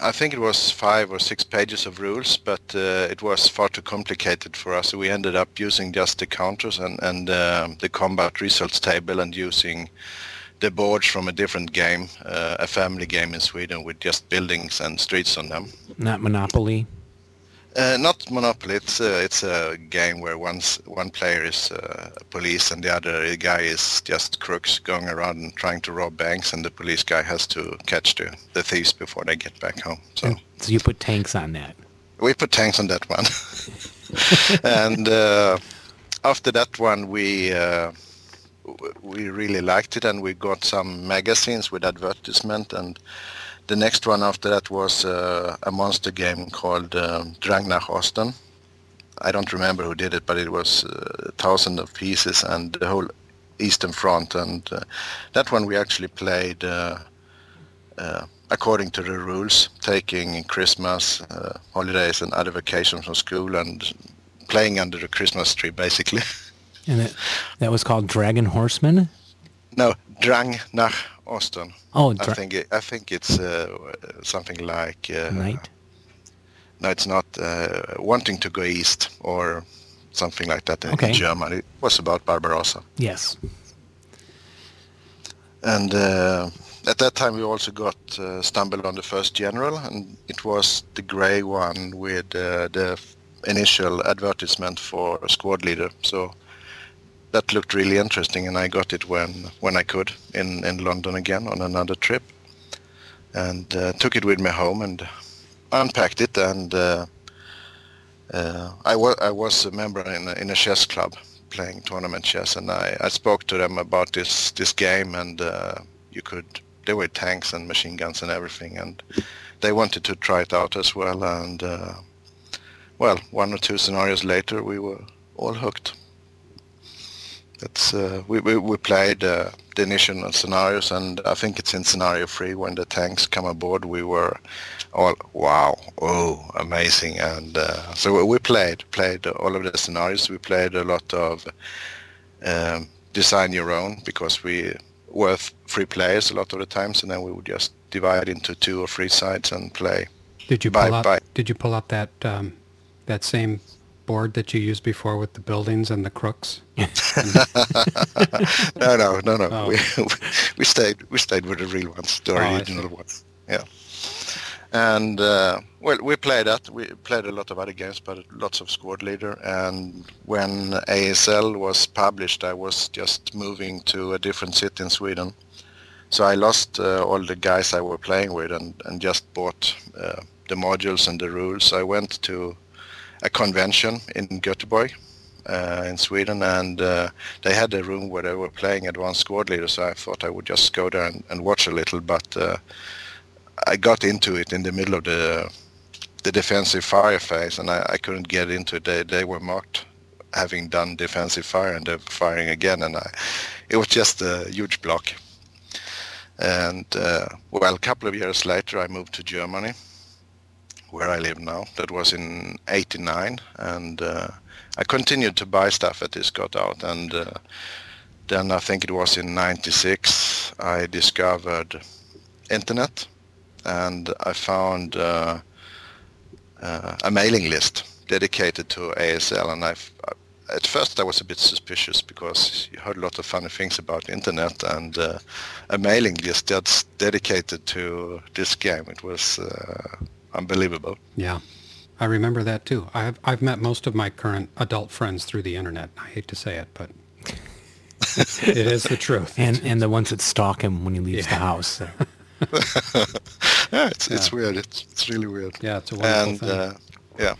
[SPEAKER 6] I think it was five or six pages of rules, but uh, it was far too complicated for us. So we ended up using just the counters and, and um the combat results table and using the boards from a different game, uh, a family game in Sweden with just buildings and streets on them.
[SPEAKER 2] Not Monopoly.
[SPEAKER 6] Uh, not Monopoly. It's uh, it's a game where one's, one player is uh, police and the other guy is just crooks going around and trying to rob banks, and the police guy has to catch the, the thieves before they get back home. So
[SPEAKER 2] So you put tanks on that.
[SPEAKER 6] we put tanks on that one. *laughs* and uh, after that one, we uh, we really liked it, and we got some magazines with advertisement. And the next one after that was uh, a monster game called um, Drang nach Osten. I don't remember who did it, but it was uh, a thousand of pieces and the whole Eastern Front. And uh, that one we actually played uh, uh, according to the rules, taking Christmas, uh, holidays, and other vacations from school and playing under the Christmas tree, basically.
[SPEAKER 2] And it, that was called Dragon Horseman.
[SPEAKER 6] no, Drang nach Osten.
[SPEAKER 2] Oh,
[SPEAKER 6] I think it, I think it's uh, something like uh,
[SPEAKER 2] night.
[SPEAKER 6] No, it's not uh, wanting to go east or something like that in,
[SPEAKER 2] Okay.
[SPEAKER 6] in German. It was about Barbarossa.
[SPEAKER 2] Yes.
[SPEAKER 6] And uh, at that time we also got uh, stumbled on the first general, and it was the grey one with uh, the initial advertisement for a squad leader. So that looked really interesting, and I got it when when I could in in London again on another trip, and uh, took it with me home and unpacked it and. Uh, uh, I, wa- I was a member in a, in a chess club playing tournament chess, and I, I spoke to them about this this game, and uh, you could there were tanks and machine guns and everything, and they wanted to try it out as well. And uh, well, one or two scenarios later, we were all hooked. That's uh, we, we we played uh, the initial scenarios, and I think it's in scenario three when the tanks come aboard. We were all wow, oh, amazing, and uh, so we- we played played all of the scenarios. We played a lot of um, design your own because we were th- three players a lot of the times, and then we would just divide into two or three sides and play.
[SPEAKER 5] Did you
[SPEAKER 6] Bye,
[SPEAKER 5] pull up?
[SPEAKER 6] bye.
[SPEAKER 5] Did you pull up that um, that same board that you used before with the buildings and the crooks? *laughs*
[SPEAKER 6] no, no, no, no.
[SPEAKER 5] Oh.
[SPEAKER 6] We we stayed we stayed with the real ones, the
[SPEAKER 5] Oh,
[SPEAKER 6] original ones. Yeah. And uh, well, we played that. We played a lot of other games, but lots of squad leader. And when ASL was published, I was just moving to a different city in Sweden, so I lost uh, all the guys I were playing with, and and just bought uh, the modules and the rules. I went to a convention in Göteborg, uh, in Sweden, and uh, they had a room where they were playing advanced squad leader. So I thought I would just go there and, and watch a little, but uh, I got into it in the middle of the the defensive fire phase, and I, I couldn't get into it. They they were marked having done defensive fire, and they're firing again, and I it was just a huge block. And uh, well, a couple of years later, I moved to Germany, where I live now. That was in '89, and uh, I continued to buy stuff as this got out, and uh, then I think it was in '96 I discovered internet, and I found uh, uh, a mailing list dedicated to ASL, and I. At first, I was a bit suspicious because you heard a lot of funny things about internet, and uh, a mailing list that's dedicated to this game. It was uh, unbelievable.
[SPEAKER 5] Yeah, I remember that too. I've I've met most of my current adult friends through the internet. I hate to say it, but it is the truth.
[SPEAKER 2] And and the ones that stalk him when he leaves the
[SPEAKER 5] Yeah.
[SPEAKER 2] house. *laughs*
[SPEAKER 6] yeah, it's it's
[SPEAKER 5] Yeah.
[SPEAKER 6] weird. It's it's really weird.
[SPEAKER 5] yeah, it's a wonderful
[SPEAKER 6] and
[SPEAKER 5] thing.
[SPEAKER 6] uh, yeah,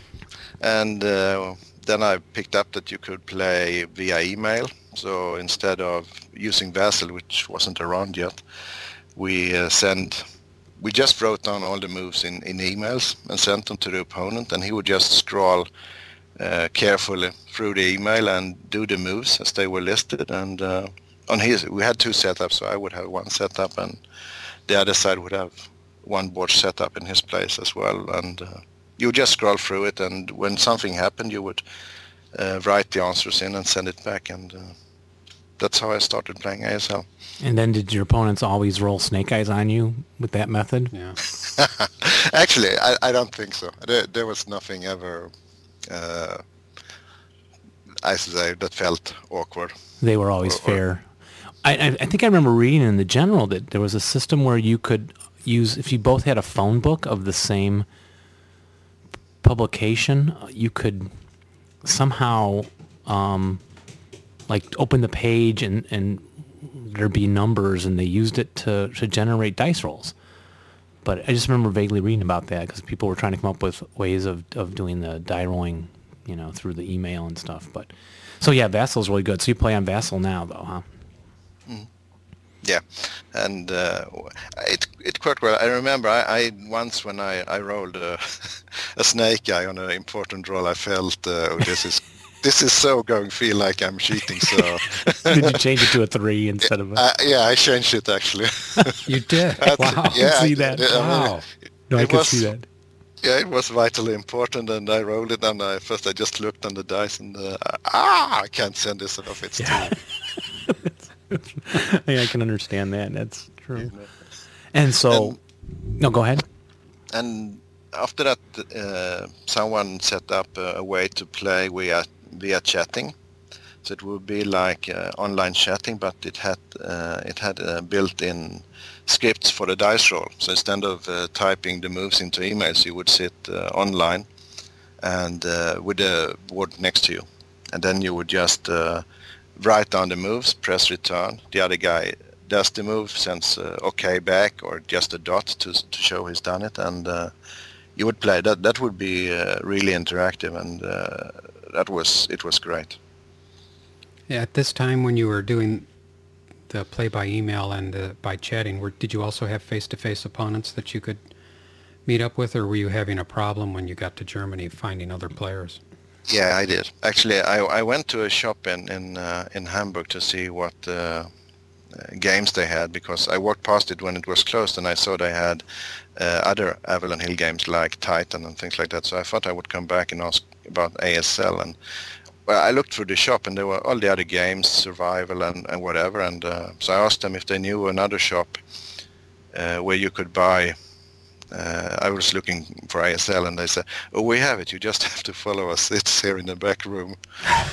[SPEAKER 6] and uh, then I picked up that you could play via email. So instead of using Vassal, which wasn't around yet, we uh, sent. We just wrote down all the moves in, in emails and sent them to the opponent, and he would just scroll uh, carefully through the email and do the moves as they were listed. And uh, on his, we had two setups, so I would have one setup, and the other side would have one board set up in his place as well. And uh, you just scroll through it, and when something happened, you would uh, write the answers in and send it back. And uh, that's how I started playing ASL.
[SPEAKER 2] and then did your opponents always roll snake eyes on you with that method?
[SPEAKER 5] yeah, *laughs*
[SPEAKER 6] Actually, I, I don't think so. There, there was nothing ever, uh, I should say, that felt awkward.
[SPEAKER 2] They were always
[SPEAKER 6] Or- or-
[SPEAKER 2] fair. I, I, I think I remember reading in the general that there was a system where you could use if you both had a phone book of the same publication, you could somehow um, like open the page and and there'd be numbers and they used it to to generate dice rolls. but I just remember vaguely reading about that because people were trying to come up with ways of, of doing the die rolling, you know, through the email and stuff. But so yeah, Vassal's really good. So you play on Vassal now, though, huh?
[SPEAKER 6] Yeah, and uh, it it worked well. I remember I, I once when I, I rolled a, *laughs* a snake guy on an important roll, I felt uh, oh, this is this is so going to feel like I'm cheating. So *laughs*
[SPEAKER 2] Did you change it to a three instead of a? *laughs*
[SPEAKER 6] uh, yeah, I changed it actually. *laughs*
[SPEAKER 5] You did.
[SPEAKER 6] That's-
[SPEAKER 5] wow.
[SPEAKER 6] yeah,
[SPEAKER 2] see
[SPEAKER 6] I-
[SPEAKER 2] that.
[SPEAKER 6] I
[SPEAKER 5] Wow.
[SPEAKER 2] no, I could
[SPEAKER 6] was-
[SPEAKER 2] see that.
[SPEAKER 6] Yeah, it was vitally important, and I rolled it, and I first I just looked on the dice, and uh, ah, I can't send this off. It's
[SPEAKER 2] Yeah.
[SPEAKER 6] too.
[SPEAKER 2] yeah, I can understand that. That's true. And so, no, go ahead.
[SPEAKER 6] and after that, uh, someone set up a, a way to play We via via chatting. So it would be like uh, online chatting, but it had uh, it had uh, built-in scripts for the dice roll. So instead of uh, typing the moves into emails, you would sit uh, online and uh, with a board next to you, and then you would just write down the moves, press return. The other guy does the move, sends OK back or just a dot to to show he's done it, and you would play. That that would be really interactive, and that was it was great.
[SPEAKER 5] Yeah, At this time when you were doing the play by email and uh, by chatting, were, did you also have face-to-face opponents that you could meet up with, or were you having a problem when you got to Germany finding other players?
[SPEAKER 6] Yeah, I did. Actually, I, I went to a shop in in, uh, in Hamburg to see what uh, uh, games they had because I walked past it when it was closed and I saw they had uh, other Avalon Hill games like Titan and things like that. So I thought I would come back and ask about ASL and well, I looked through the shop and there were all the other games, survival and, and whatever. And uh, so I asked them if they knew another shop uh, where you could buy uh, I was looking for ASL and they said, oh, we have it. You just *laughs* have to follow us. It's here in the back room.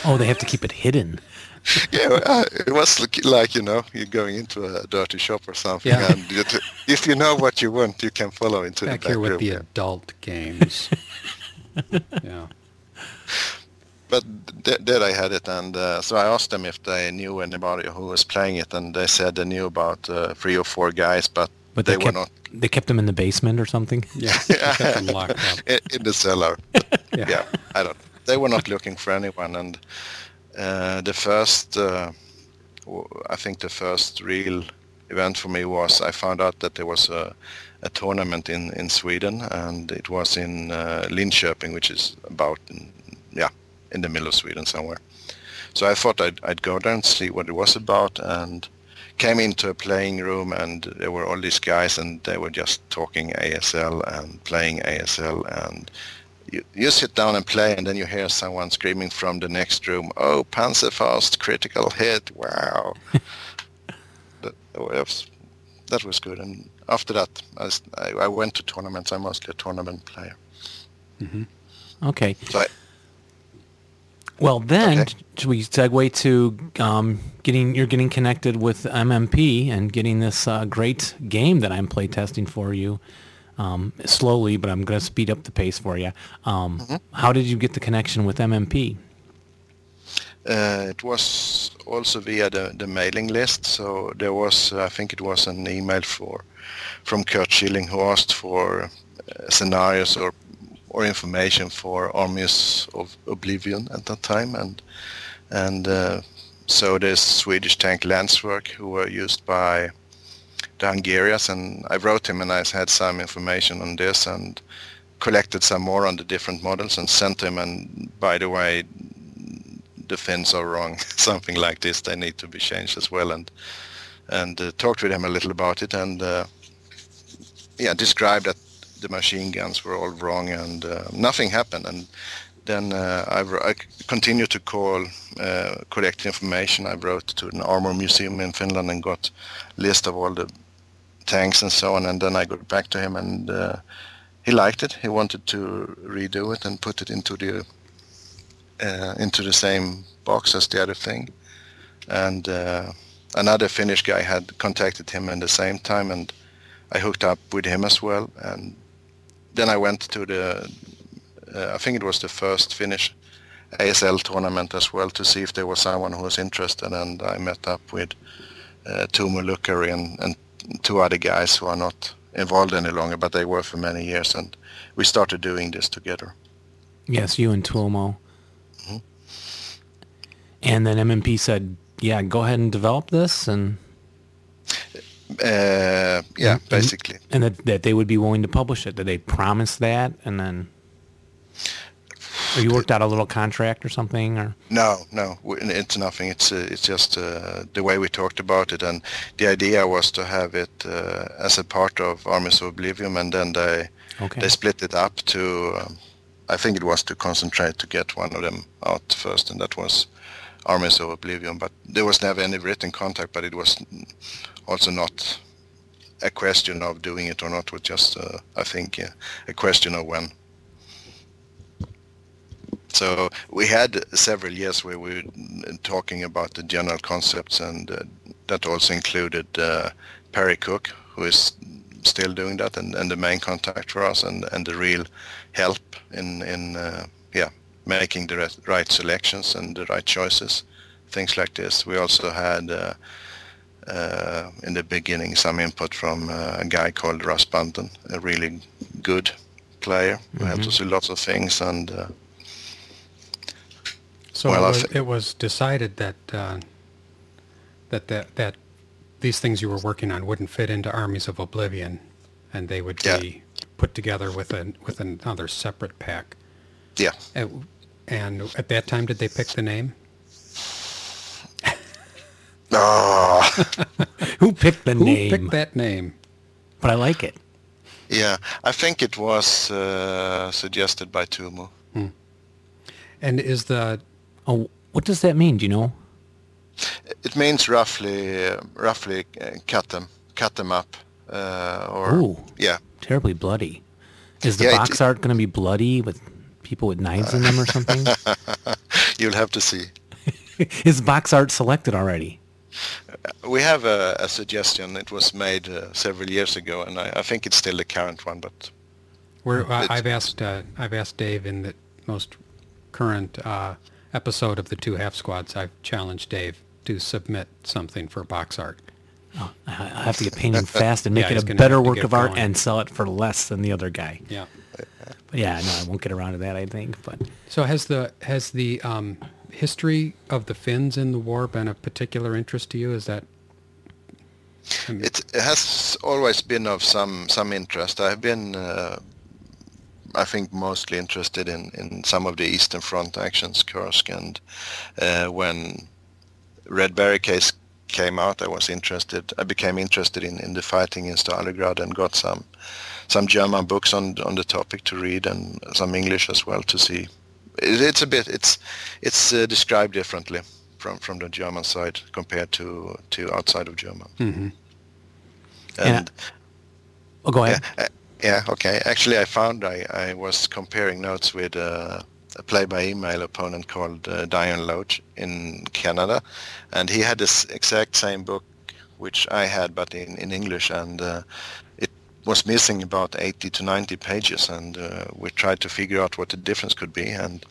[SPEAKER 2] Oh, they have to keep it hidden. *laughs*
[SPEAKER 6] yeah, uh, it was like, you know, you're going into a dirty shop or something.
[SPEAKER 5] Yeah.
[SPEAKER 6] And if you know what you want, you can follow into
[SPEAKER 5] Back
[SPEAKER 6] the back
[SPEAKER 5] here with
[SPEAKER 6] room.
[SPEAKER 5] the adult games. *laughs* yeah.
[SPEAKER 6] But th- there I had it. And uh, so I asked them if they knew anybody who was playing it. And they said they knew about uh, three or four guys, but,
[SPEAKER 2] But
[SPEAKER 6] they,
[SPEAKER 2] they,
[SPEAKER 6] were
[SPEAKER 2] kept
[SPEAKER 6] not
[SPEAKER 2] they kept them in the basement or something. *laughs*
[SPEAKER 5] Yeah. Kept them *laughs* locked up.
[SPEAKER 6] in, in the cellar. *laughs*
[SPEAKER 5] Yeah.
[SPEAKER 6] yeah, I don't. They were not looking for anyone, and uh, the first, uh, w- I think the first real event for me was I found out that there was a, a tournament in, in Sweden, and it was in uh, Linköping, which is about, in, yeah, in the middle of Sweden somewhere. So I thought I'd, I'd go there and see what it was about, and came into a playing room, and there were all these guys, and they were just talking ASL and playing ASL, and you, you sit down and play, and then you hear someone screaming from the next room, "Oh, Panzerfaust, critical hit! Wow!" *laughs* that, was that was good. And after that, I went to tournaments. I'm mostly a tournament player. Mm-hmm.
[SPEAKER 2] Okay.
[SPEAKER 6] So I,
[SPEAKER 2] Well, then
[SPEAKER 6] Okay.
[SPEAKER 2] should we segue to um, getting you're getting connected with MMP and getting this uh, great game that I'm playtesting for you um, slowly, but I'm going to speed up the pace for you. Um, How did you get the connection with MMP?
[SPEAKER 6] Uh, it was also via the, the mailing list. So there was, I think it was an email for from Curt Schilling who asked for uh, scenarios or or information for Armies of Oblivion at that time, and and uh, so there's Swedish tank Landsverk who were used by the Hungarians, and I wrote him and I had some information on this and collected some more on the different models and sent him. And by the way, the fins are wrong, *laughs* something like this. They need to be changed as well, and and uh, talked with him a little about it, and uh, yeah, described that the machine guns were all wrong, and uh, nothing happened. And then uh, I, I continued to call, uh, collect information. I wrote to an armor museum in Finland and got list of all the tanks and so on. And then I got back to him, and uh, he liked it. He wanted to redo it and put it into the uh, into the same box as the other thing. And uh, another Finnish guy had contacted him at the same time, and I hooked up with him as well. And then I went to the, uh, I think it was the first Finnish ASL tournament as well to see if there was someone who was interested. And I met up with uh, Tuomo Lukkari and, and two other guys who are not involved any longer, but they were for many years, and we started doing this together.
[SPEAKER 2] Yes, you and Tuomo.
[SPEAKER 6] Mhm.
[SPEAKER 2] And then MMP said, "Yeah, go ahead and develop this," and
[SPEAKER 6] Uh, yeah,
[SPEAKER 2] Mhm.
[SPEAKER 6] basically.
[SPEAKER 2] and that, that they would be willing to publish it. Did they promise that? And then, or you worked out a little contract or something, or
[SPEAKER 6] No, no, it's nothing. It's uh, it's just uh, the way we talked about it, and the idea was to have it uh, as a part of Armies of Oblivion, and then they
[SPEAKER 2] okay,
[SPEAKER 6] they split it up to. Um, I think it was to concentrate to get one of them out first, and that was Armies of Oblivion. But there was never any written contact, but it was also not a question of doing it or not. Was just, uh, I think, uh, a question of when. So we had several years where we were talking about the general concepts, and uh, that also included uh, Perry Cocke, who is still doing that, and, and the main contact for us, and, and the real help in in uh, yeah making the right selections and the right choices, things like this. We also had. Uh, in the beginning, some input from uh, a guy called Russ Bunten, a really good player who helped
[SPEAKER 2] Mhm.
[SPEAKER 6] us with lots of things, and uh,
[SPEAKER 5] So
[SPEAKER 6] Well,
[SPEAKER 5] it, was,
[SPEAKER 6] thi-
[SPEAKER 5] it was decided that, uh, that that that these things you were working on wouldn't fit into Armies of Oblivion, and they would
[SPEAKER 6] Yeah.
[SPEAKER 5] be put together with a with another separate pack.
[SPEAKER 6] yeah,
[SPEAKER 5] And, and at that time, did they pick the name?
[SPEAKER 6] Oh, *laughs*
[SPEAKER 2] who picked the
[SPEAKER 5] Who
[SPEAKER 2] name?
[SPEAKER 5] Who picked that name?
[SPEAKER 2] But I like it.
[SPEAKER 6] yeah. I think it was uh, suggested by Tuomo.
[SPEAKER 5] And is the
[SPEAKER 2] Oh, what does that mean? Do you know?
[SPEAKER 6] It means roughly, uh, roughly uh, cut them, cut them up, uh, or
[SPEAKER 2] Ooh,
[SPEAKER 6] yeah.
[SPEAKER 2] terribly bloody. Is the
[SPEAKER 6] Yeah, it-
[SPEAKER 2] box art going to be bloody with people with knives in them or something? *laughs*
[SPEAKER 6] You'll have to see. *laughs*
[SPEAKER 2] Is box art selected already?
[SPEAKER 6] We have a, a suggestion. It was made uh, several years ago, and I, I think it's still the current one. But
[SPEAKER 5] We're, uh, I've asked uh, I've asked Dave in the most current uh, episode of the two half squads. I've challenged Dave to submit something for box art.
[SPEAKER 2] Oh, I I have to get painting *laughs* fast and make
[SPEAKER 5] Yeah,
[SPEAKER 2] it a better work of art
[SPEAKER 5] going.
[SPEAKER 2] and sell it for less than the other guy.
[SPEAKER 5] Yeah.
[SPEAKER 2] But yeah, no, I won't get around to that. I think, but
[SPEAKER 5] So has the has the um, history of the Finns in the war been of particular interest to you? Is that I mean,
[SPEAKER 6] it has always been of some some interest. I've been, uh, I think, mostly interested in, in some of the Eastern Front actions, Kursk, and uh, when Red Barricades came out, I was interested. I became interested in, in the fighting in Stalingrad and got some some German books on on the topic to read and some English as well to see. It, it's a bit it's it's uh, described differently from from the German side compared to to outside of German.
[SPEAKER 5] mhm.
[SPEAKER 2] Yeah.
[SPEAKER 6] And
[SPEAKER 2] oh, go ahead.
[SPEAKER 6] yeah, uh, yeah, okay. Actually, I found I, I was comparing notes with uh, a play-by-email opponent called uh, Diane Loach in Canada, and he had this exact same book which I had, but in, in English, and uh, was missing about 80 to 90 pages, and uh, we tried to figure out what the difference could be, and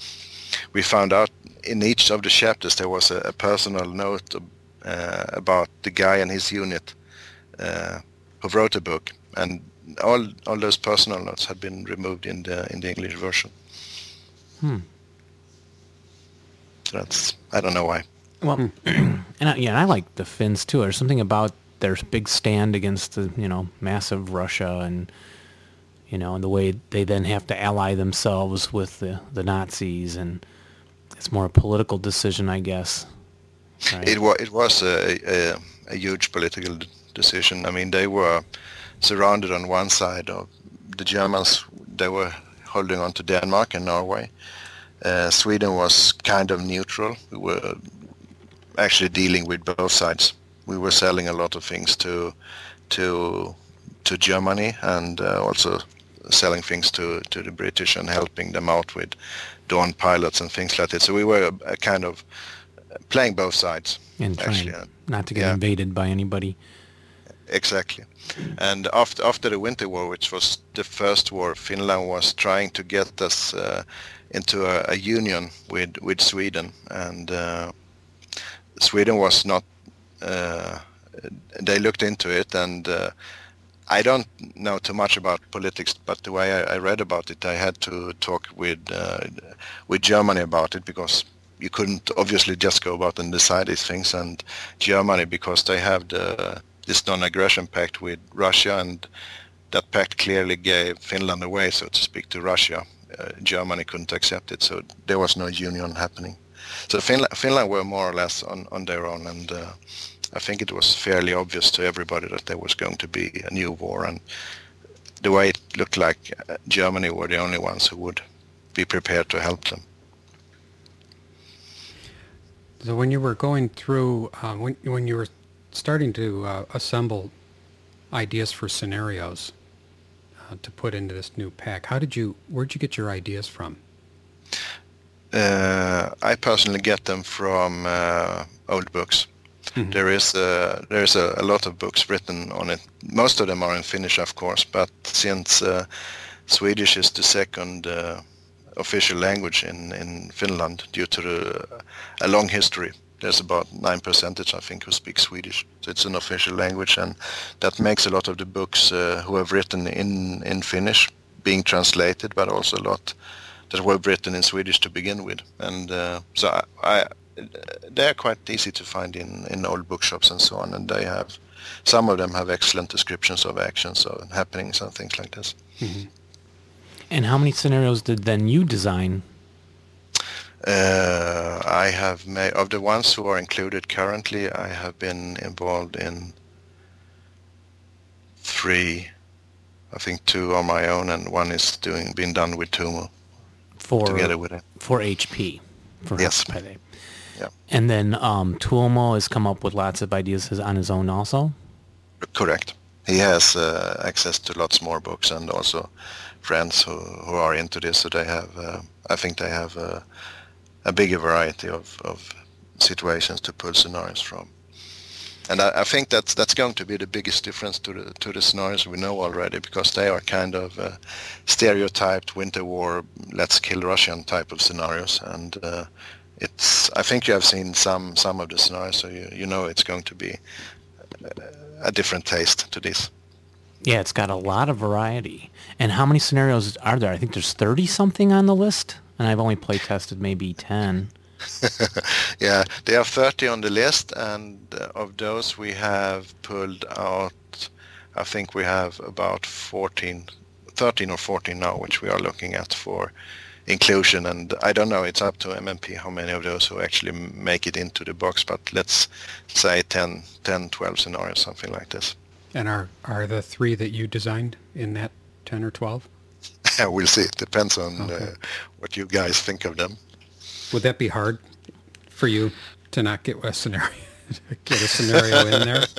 [SPEAKER 6] we found out in each of the chapters there was a, a personal note uh, about the guy and his unit uh, who wrote the book, and all all those personal notes had been removed in the in the English version.
[SPEAKER 2] Hmm.
[SPEAKER 6] So that's I don't know why.
[SPEAKER 2] Well, *clears throat* and I, yeah, I like the Finns too. There's something about their big stand against the you know massive Russia and you know and the way they then have to ally themselves with the the Nazis and it's more a political decision, I guess. Right?
[SPEAKER 6] It was it was a, a a huge political decision. I mean, they were surrounded on one side of the Germans. They were holding on to Denmark and Norway. Uh, Sweden was kind of neutral. We were actually dealing with both sides. We were selling a lot of things to to to Germany and uh, also selling things to, to the British and helping them out with Dawn pilots and things like that. So we were a, a kind of playing both sides.
[SPEAKER 2] and trying
[SPEAKER 6] actually,
[SPEAKER 2] not to get
[SPEAKER 6] yeah.
[SPEAKER 2] invaded by anybody.
[SPEAKER 6] Exactly. And after after the Winter War, which was the first war, Finland was trying to get us uh, into a, a union with with Sweden, and uh, Sweden was not. Uh, they looked into it, and uh, I don't know too much about politics, but the way I, I read about it, I had to talk with uh, with Germany about it because you couldn't obviously just go about and decide these things. And Germany, because they have the this non-aggression pact with Russia, and that pact clearly gave Finland away, so to speak, to Russia. Uh, Germany couldn't accept it, so there was no union happening. So Finland, Finland were more or less on, on their own, and uh, I think it was fairly obvious to everybody that there was going to be a new war, and the way it looked like uh, Germany were the only ones who would be prepared to help them.
[SPEAKER 5] So when you were going through, uh, when when you were starting to uh, assemble ideas for scenarios uh, to put into this new pack, how did you? Where'd you get your ideas from?
[SPEAKER 6] Uh, I personally get them from uh, old books.
[SPEAKER 5] Mhm.
[SPEAKER 6] There is uh, there is a, a lot of books written on it. Most of them are in Finnish, of course, but since uh, Swedish is the second uh, official language in, in Finland due to the, a long history, there's about nine percentage, I think, who speak Swedish. So it's an official language, and that makes a lot of the books uh, who have written in in Finnish being translated, but also a lot that were written in Swedish to begin with. And uh, so I, they're quite easy to find in, in old bookshops and so on. And they have, some of them have excellent descriptions of actions or happenings and things like this.
[SPEAKER 7] And how many scenarios did then you design?
[SPEAKER 6] Uh, I have made, of the ones who are included currently, I have been involved in three. I think two on my own and one is doing, being done with Tuomo
[SPEAKER 7] for
[SPEAKER 6] together with it.
[SPEAKER 7] for HP for
[SPEAKER 6] Yes.
[SPEAKER 7] Hospital.
[SPEAKER 6] Yeah.
[SPEAKER 7] And then um, Tuomo has come up with lots of ideas on his own also.
[SPEAKER 6] Correct. He has uh, access to lots more books and also friends who, who are into this. So they have, uh, I think they have uh, a bigger variety of, of situations to pull scenarios from. And I, I think that's that's going to be the biggest difference to the to the scenarios we know already because they are kind of uh, stereotyped winter war, let's kill Russian type of scenarios, and uh, it's I think you have seen some some of the scenarios, so you you know it's going to be a different taste to this.
[SPEAKER 7] Yeah, it's got a lot of variety. And how many scenarios are there? I think there's 30 something on the list, and I've only play tested maybe 10. *laughs*
[SPEAKER 6] yeah, there are 30 on the list, and uh, of those we have pulled out, I think we have about 14, 13 or 14 now, which we are looking at for inclusion. And I don't know, it's up to MMP how many of those who actually make it into the box, but let's say 10, 10 12 scenarios, something like this.
[SPEAKER 5] And are are the three that you designed in that ten or twelve? *laughs*
[SPEAKER 6] we'll see. It depends on
[SPEAKER 5] Okay.
[SPEAKER 6] uh, what you guys think of them.
[SPEAKER 5] Would that be hard for you to not get a scenario *laughs* get a scenario in there? *laughs*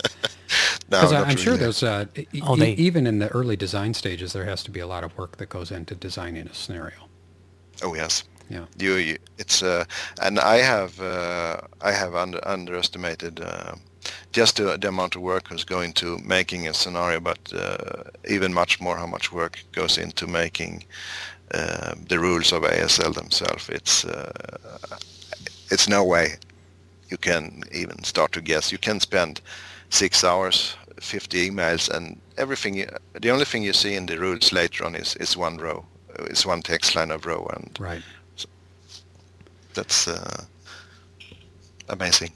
[SPEAKER 6] No,
[SPEAKER 5] Because
[SPEAKER 6] not
[SPEAKER 5] I'm sure there's uh, e-
[SPEAKER 7] they-
[SPEAKER 5] even in the early design stages, there has to be a lot of work that goes into designing a scenario.
[SPEAKER 6] Oh yes.
[SPEAKER 5] Yeah.
[SPEAKER 6] You, you it's uh, and I have uh, I have under, underestimated uh, just the, the amount of work who's going to making a scenario, but uh, even much more how much work goes into making uh, the rules of ASL themselves. It's uh, it's no way you can even start to guess. You can spend six hours, 50 emails, and everything. you- The only thing you see in the rules later on is, is one row. It's one text line of row, and
[SPEAKER 5] Right.
[SPEAKER 6] that's uh, amazing.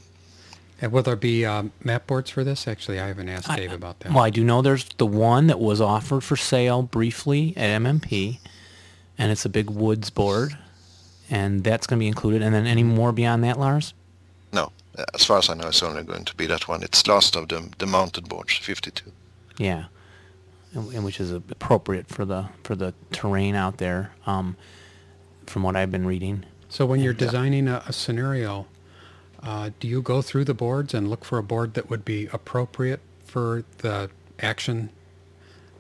[SPEAKER 5] And will there be um, map boards for this? Actually, I haven't asked
[SPEAKER 7] I-
[SPEAKER 5] Dave about that.
[SPEAKER 7] Well, I do know there's the one that was offered for sale briefly at MMP, and it's a big woods board, and that's going to be included. And then any more beyond that, Lars?
[SPEAKER 6] No, as far as I know, it's only going to be that one. It's last of the the mounted boards, 52.
[SPEAKER 7] Yeah, and, and which is appropriate for the for the terrain out there, um, from what I've been reading.
[SPEAKER 5] So when you're designing a, a scenario, uh, do you go through the boards and look for a board that would be appropriate for the action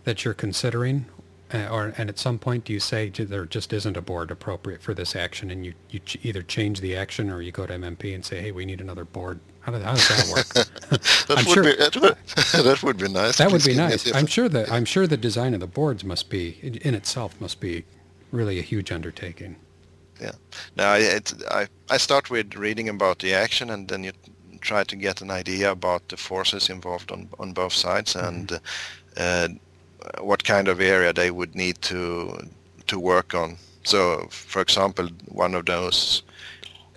[SPEAKER 5] that you're considering? Uh, or and at some point do you say there just isn't a board appropriate for this action and you, you ch- either change the action or you go to MMP and say, hey, we need another board. How, does how does that work? *laughs*
[SPEAKER 6] That
[SPEAKER 5] I'm
[SPEAKER 6] would
[SPEAKER 5] sure-
[SPEAKER 6] be *laughs* that would, that would be nice.
[SPEAKER 5] that would be
[SPEAKER 6] give me a
[SPEAKER 5] nice. I'm sure that I'm sure the design of the boards must be in itself must be really a huge undertaking.
[SPEAKER 6] Yeah. Now I, it, I I start with reading about the action, and then you try to get an idea about the forces involved on on both sides, and uh, what kind of area they would need to to work on. So, for example, one of those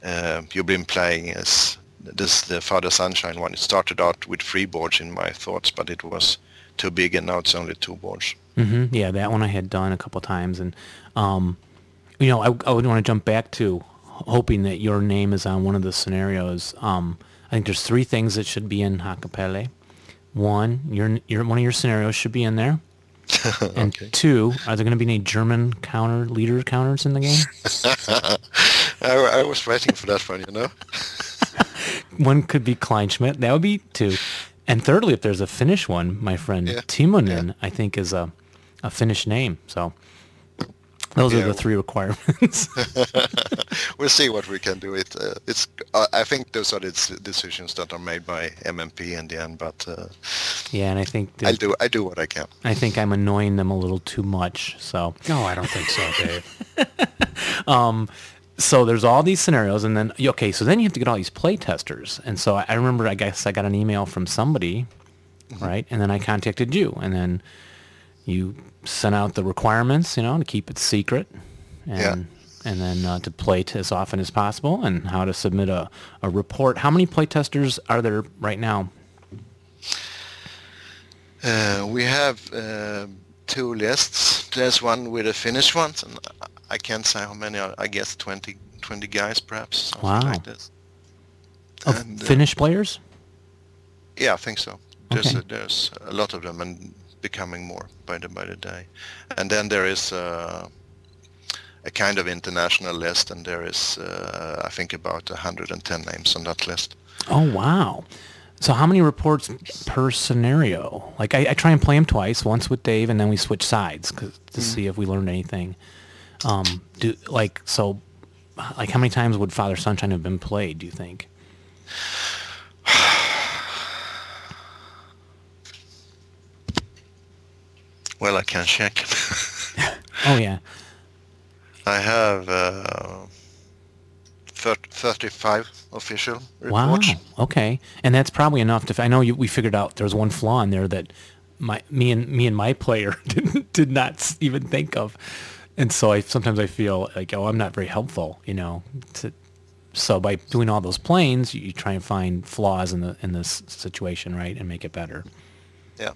[SPEAKER 6] uh, you've been playing is this the Father Sunshine one. It started out with three boards in my thoughts, but it was too big, and now it's only two boards.
[SPEAKER 2] hmm Yeah, that one I had done a couple times, and um, you know, I, I would want to jump back to hoping that your name is on one of the scenarios. Um, I think there's three things that should be in Hakapele. One, your your one of your scenarios should be in there. *laughs* And two, are there going to be any German counter leader counters in the game? *laughs*
[SPEAKER 6] I, I was waiting for that one, you know. *laughs* *laughs*
[SPEAKER 2] one could be Kleinschmidt. That would be two. And thirdly, if there's a Finnish one, my friend
[SPEAKER 6] Yeah.
[SPEAKER 2] Timonen, I think is a, a Finnish name. So those are the three requirements. *laughs*
[SPEAKER 6] we'll see what we can do. It uh, it's uh, I think those are the decisions that are made by MMP in the end, but uh,
[SPEAKER 2] yeah, and I think
[SPEAKER 6] I'll do I do what I can.
[SPEAKER 2] I think I'm annoying them a little too much. So
[SPEAKER 5] No, I don't think so, Dave. *laughs*
[SPEAKER 2] so there's all these scenarios, and then okay, so then you have to get all these play testers. And so I, I remember, I guess I got an email from somebody, right? And then I contacted you, and then you sent out the requirements, you know, to keep it secret, and
[SPEAKER 6] Yeah.
[SPEAKER 2] and then uh, to play t- as often as possible, and how to submit a, a report. How many play testers are there right now?
[SPEAKER 6] Uh, we have uh, two lists. There's one with the finished ones, and I- can't say how many. I guess 20, 20 guys, perhaps
[SPEAKER 2] Wow.
[SPEAKER 6] like this.
[SPEAKER 2] Of
[SPEAKER 6] And, uh,
[SPEAKER 2] Finnish players?
[SPEAKER 6] Yeah, I think so. There's
[SPEAKER 2] Okay.
[SPEAKER 6] a, there's a lot of them, and becoming more by the by the day. And then there is uh, a kind of international list, and there is uh, I think about 110 names on that list.
[SPEAKER 2] Oh wow! So how many reports per scenario? Like I, I try and play them twice, once with Dave, and then we switch sides 'cause- to see if we learned anything. Um, do like so, like how many times would Father Sunshine have been played? Do you think?
[SPEAKER 6] Well, I can check. *laughs*
[SPEAKER 2] Oh yeah.
[SPEAKER 6] I have uh, thir- 35 official
[SPEAKER 2] Wow. Okay, and that's probably enough to. I know you, we figured out there was one flaw in there that my me and me and my player *laughs* did, did not even think of, and so I sometimes I feel like oh I'm not very helpful, you know. To, so by doing all those planes, you, you try and find flaws in the in this situation, right, and make it better.
[SPEAKER 6] Yeah.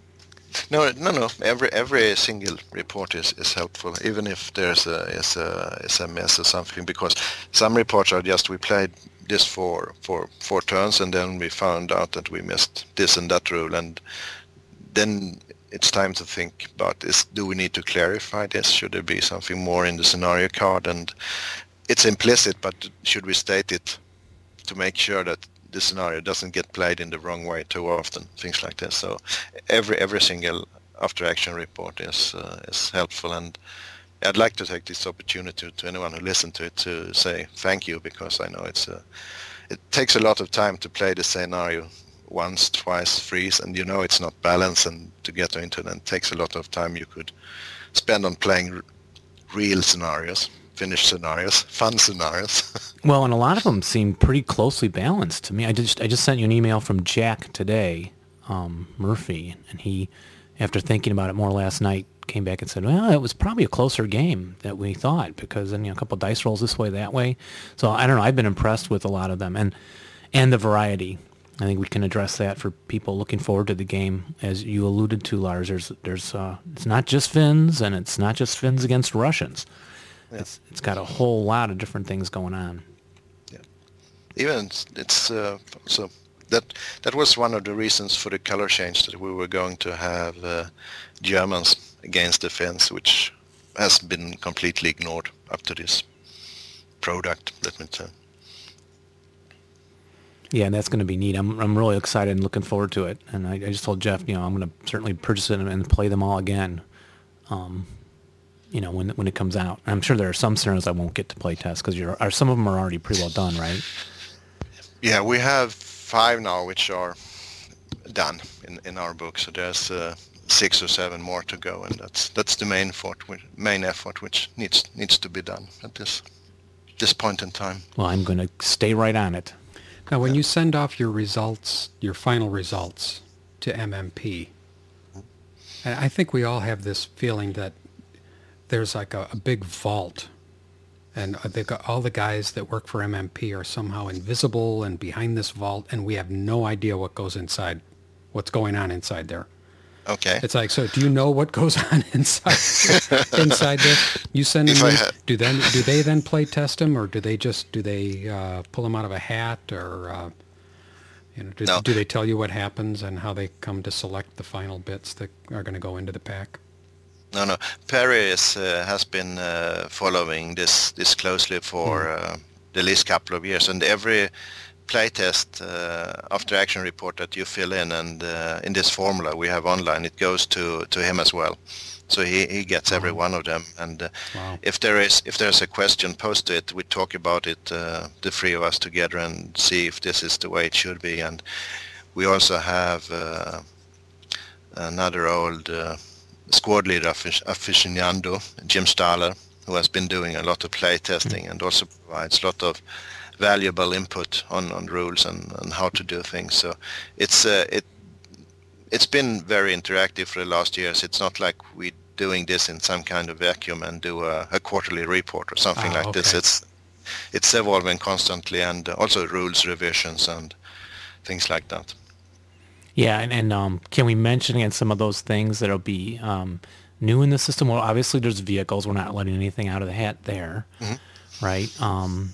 [SPEAKER 6] No, no, no. Every every single report is, is helpful, even if there's a is a is a mess or something. Because some reports are just we played this for for four turns, and then we found out that we missed this and that rule, and then it's time to think about this. Do we need to clarify this? Should there be something more in the scenario card? And it's implicit, but should we state it to make sure that the scenario doesn't get played in the wrong way too often, things like this. So every every single after action report is uh, is helpful, and I'd like to take this opportunity to anyone who listened to it to say thank you because I know it's a, it takes a lot of time to play the scenario once, twice, threes, and you know it's not balanced, and to get into it, and takes a lot of time you could spend on playing real scenarios, finished scenarios, fun scenarios. *laughs*
[SPEAKER 2] Well, and a lot of them seem pretty closely balanced to me. I just I just sent you an email from Jack today, um, Murphy, and he, after thinking about it more last night, came back and said, "Well, it was probably a closer game that we thought because then you know, a couple dice rolls this way that way." So I don't know. I've been impressed with a lot of them, and and the variety. I think we can address that for people looking forward to the game, as you alluded to, Lars. There's there's uh, it's not just Finns, and it's not just Finns against Russians. It's it's got a whole lot of different things going on.
[SPEAKER 6] Yeah, even it's, it's uh, so that that was one of the reasons for the color change that we were going to have uh, Germans against the Finns, which has been completely ignored up to this product. Let me tell.
[SPEAKER 2] Yeah, and that's going to be neat. I'm I'm really excited and looking forward to it. And I, I just told Jeff, you know, I'm going to certainly purchase it and, play them all again. Um, you know, when when it comes out. I'm sure there are some scenarios I won't get to play test because you're are some of them are already pretty well done, right?
[SPEAKER 6] Yeah, we have five now, which are done in, in our book. So there's uh, six or seven more to go, and that's that's the main effort, which, main effort which needs needs to be done at this this point in time.
[SPEAKER 2] Well, I'm going to stay right on it.
[SPEAKER 5] Now, when you send off your results, your final results to MMP, I think we all have this feeling that there's like a, a big vault, and uh, I think all the guys that work for MMP are somehow invisible and behind this vault, and we have no idea what goes inside, what's going on inside there.
[SPEAKER 6] Okay.
[SPEAKER 5] It's like, so do you know what goes *laughs* on inside inside there? You send them in.
[SPEAKER 6] had-
[SPEAKER 5] Do then do they then play test them, or do they just do they uh, pull them out of a hat, or uh, you know, do,
[SPEAKER 6] No.
[SPEAKER 5] do they tell you what happens and how they come to select the final bits that are going to go into the pack?
[SPEAKER 6] No, no. Perry is, uh, has been uh, following this this closely for uh, the last couple of years, and every playtest uh, after action report that you fill in, and uh, in this formula we have online, it goes to to him as well. So he, he gets every one of them, and uh,
[SPEAKER 5] Wow.
[SPEAKER 6] if there is if there's a question posed to it, we talk about it, uh, the three of us together, and see if this is the way it should be. And we also have uh, another old uh, squad leader aficionado, Jim Stahler, who has been doing a lot of play testing and also provides a lot of valuable input on, on rules and, and how to do things. So it's uh, it it's been very interactive for the last years. It's not like we doing this in some kind of vacuum and do a, a quarterly report or something
[SPEAKER 5] Ah,
[SPEAKER 6] like this. It's it's evolving constantly and also rules revisions and things like that.
[SPEAKER 2] Yeah, and, and um, can we mention again some of those things that'll be um, new in the system? Well, obviously there's vehicles. We're not letting anything out of the hat there, right? Um,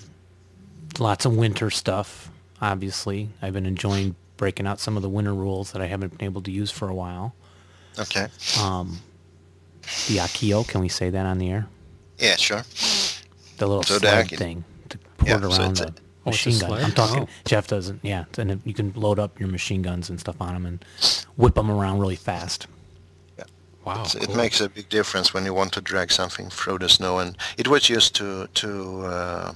[SPEAKER 2] lots of winter stuff. Obviously, I've been enjoying breaking out some of the winter rules that I haven't been able to use for a while.
[SPEAKER 6] Okay.
[SPEAKER 2] The Ahkio, can we say that on the air?
[SPEAKER 6] Yeah, sure.
[SPEAKER 2] The little
[SPEAKER 6] So the
[SPEAKER 2] sled thing to put
[SPEAKER 6] Yeah,
[SPEAKER 2] it
[SPEAKER 6] so
[SPEAKER 2] around
[SPEAKER 6] it's
[SPEAKER 2] the
[SPEAKER 6] a-
[SPEAKER 5] Oh, it's a
[SPEAKER 2] machine gun.
[SPEAKER 5] sled?
[SPEAKER 2] I'm talking.
[SPEAKER 5] Oh.
[SPEAKER 2] Jeff doesn't. Yeah, and you can load up your machine guns and stuff on them and whip them around really fast.
[SPEAKER 5] Wow,
[SPEAKER 6] So
[SPEAKER 5] cool.
[SPEAKER 6] It makes a big difference when you want to drag something through the snow, and it was used to to uh,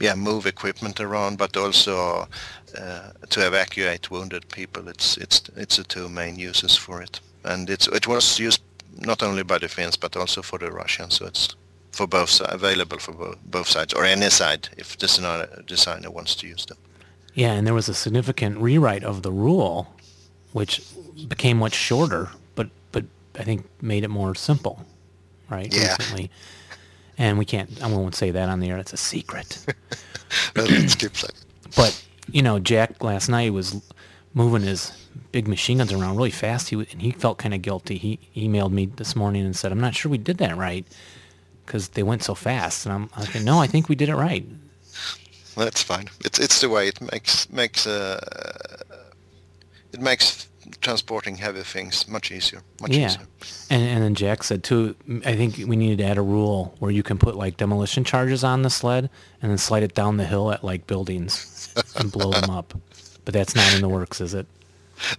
[SPEAKER 6] yeah move equipment around, but also uh, to evacuate wounded people. It's it's it's the two main uses for it, and it's it was used not only by the Finns but also for the Russians. So it's for both available for bo- both sides or any side if the designer, designer wants to use them.
[SPEAKER 2] Yeah, and there was a significant rewrite of the rule, which became much shorter, but but I think made it more simple, right?
[SPEAKER 6] Yeah.
[SPEAKER 2] Recently. And we can't. I won't say that on the air. It's a secret. *laughs*
[SPEAKER 6] Let's keep that.
[SPEAKER 2] But you know, Jack last night was moving his big machine guns around really fast. He and he felt kind of guilty. He emailed me this morning and said, "I'm not sure we did that right because they went so fast." And I'm I like, "No, I think we did it right."
[SPEAKER 6] That's fine. It's it's the way it makes makes uh, it makes transporting heavy things much easier. Much
[SPEAKER 2] yeah.
[SPEAKER 6] easier.
[SPEAKER 2] And and then Jack said too. I think we needed to add a rule where you can put like demolition charges on the sled and then slide it down the hill at like buildings *laughs* and blow them up. But that's not in the works, is it?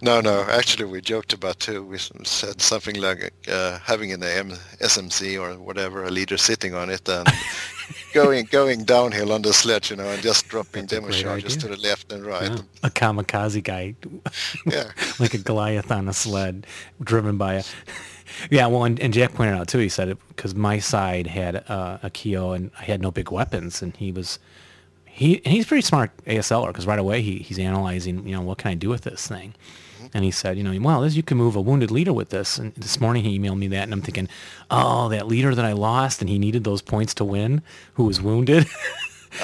[SPEAKER 6] No, no. Actually, we joked about too. We said something like uh, having an SMC or whatever, a leader sitting on it and going going downhill on the sled, you know, and just dropping
[SPEAKER 5] That's
[SPEAKER 6] demo charges
[SPEAKER 5] idea.
[SPEAKER 6] to the left and right.
[SPEAKER 5] Yeah.
[SPEAKER 2] A kamikaze guy
[SPEAKER 6] Yeah. *laughs*
[SPEAKER 2] like a Goliath on a sled, driven by a. Yeah, well, and, and Jack pointed out too. He said it because my side had uh, a Keo and I had no big weapons, and he was he and he's a pretty smart ASLer because right away he, he's analyzing, you know, what can I do with this thing? And he said, you know, well, this you can move a wounded leader with this. And this morning he emailed me that, and I'm thinking, oh, that leader that I lost, and he needed those points to win, who was wounded.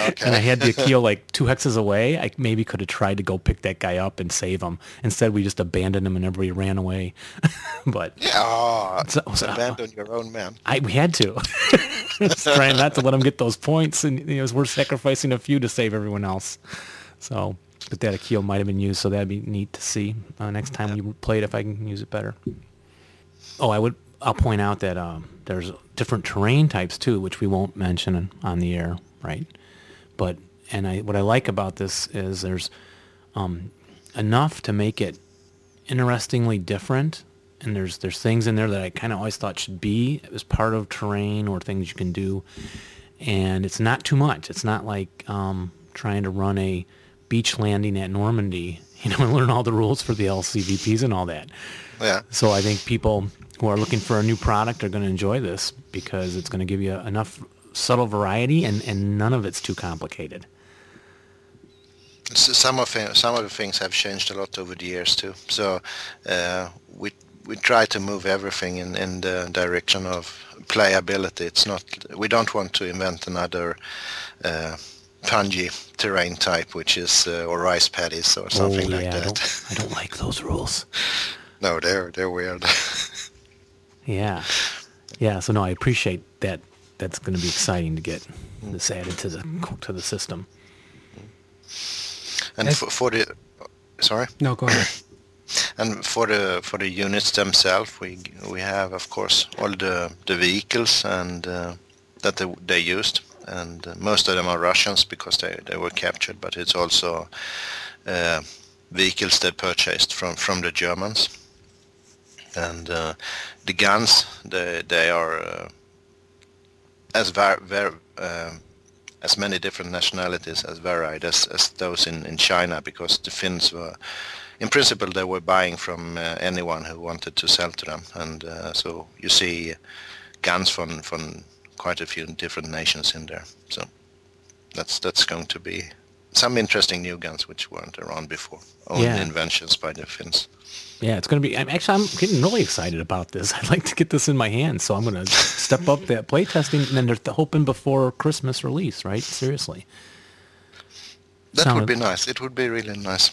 [SPEAKER 6] Okay. *laughs*
[SPEAKER 2] and I had the Ahkio like two hexes away. I maybe could have tried to go pick that guy up and save him. Instead, we just abandoned him and everybody ran away. *laughs* but
[SPEAKER 6] Yeah. ah,
[SPEAKER 2] So- so-
[SPEAKER 6] abandon your own man.
[SPEAKER 2] I we had to. *laughs* Trying not to let him get those points, and you know, we're sacrificing a few to save everyone else. So, but that Ahkio might have been used, so that'd be neat to see uh, next time we play it if I can use it better. Oh, I would. I'll point out that um, there's different terrain types too, which we won't mention on the air, right? But and I what I like about this is there's um, enough to make it interestingly different. And there's there's things in there that I kind of always thought should be as part of terrain or things you can do, and it's not too much. It's not like um, trying to run a beach landing at Normandy, you know, *laughs* and learn all the rules for the LCVPs and all that.
[SPEAKER 6] Yeah.
[SPEAKER 2] So I think people who are looking for a new product are going to enjoy this because it's going to give you enough subtle variety and, and none of it's too complicated.
[SPEAKER 6] S- some of the- some of the things have changed a lot over the years too. So uh, we we try to move everything in, in the direction of playability. It's not we don't want to invent another uh, panji terrain type, which is uh, or rice paddies or something
[SPEAKER 7] oh,
[SPEAKER 6] like
[SPEAKER 7] yeah, I
[SPEAKER 6] that.
[SPEAKER 7] don't, I don't like those rules. *laughs*
[SPEAKER 6] no, they're they're weird. *laughs*
[SPEAKER 7] Yeah, yeah. So no, I appreciate that. That's going to be exciting to get this added to the to the system.
[SPEAKER 6] and
[SPEAKER 5] Yes.
[SPEAKER 6] for, for the sorry.
[SPEAKER 5] No, go ahead. *coughs*
[SPEAKER 6] And for the for the units themselves, we we have of course all the the vehicles and uh, that they, they used, and uh, most of them are Russians because they, they were captured. But it's also uh, vehicles they purchased from from the Germans, and uh, the guns they they are uh, as var- var- um as many different nationalities as varied as, as those in, in China because the Finns were in principle they were buying from uh, anyone who wanted to sell to them and uh, so you see guns from from quite a few different nations in there so that's that's going to be some interesting new guns which weren't around before own
[SPEAKER 7] Yeah.
[SPEAKER 6] inventions by the Finns
[SPEAKER 7] Yeah, it's going to be. I'm actually I'm getting really excited about this. *laughs* I'd like to get this in my hands, so I'm going to step up that playtesting, and then they're hoping before Christmas release, right? Seriously.
[SPEAKER 6] that
[SPEAKER 7] Sounded-
[SPEAKER 6] would be nice it would be really nice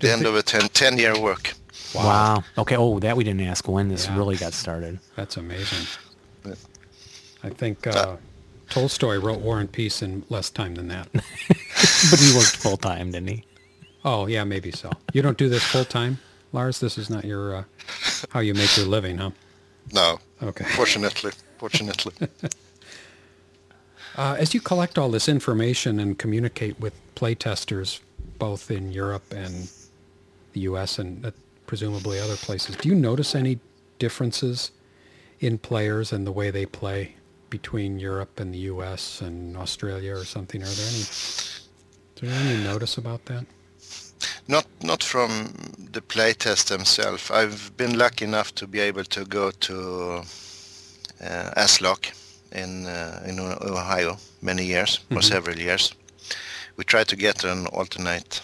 [SPEAKER 6] the end of a 10, 10 year work
[SPEAKER 7] Wow. Okay. Oh, that we didn't ask when this
[SPEAKER 5] Yeah.
[SPEAKER 7] really got started.
[SPEAKER 5] That's amazing.
[SPEAKER 6] Yeah.
[SPEAKER 5] I think uh, Tolstoy wrote War and Peace in less time than that. *laughs*
[SPEAKER 7] But he worked full time, didn't he?
[SPEAKER 5] Oh, yeah, maybe so. You don't do this full time, Lars? This is not your uh, how you make your living, huh?
[SPEAKER 6] no
[SPEAKER 5] Okay.
[SPEAKER 6] fortunately fortunately *laughs*
[SPEAKER 5] Uh, as you collect all this information and communicate with playtesters, both in Europe and the U.S. and uh, presumably other places, do you notice any differences in players and the way they play between Europe and the U.S. and Australia or something? Are there any? Is there you notice about that?
[SPEAKER 6] Not not from the playtest themselves. I've been lucky enough to be able to go to uh, ASLOK in uh, in Ohio many years or several years. We tried to get an alternate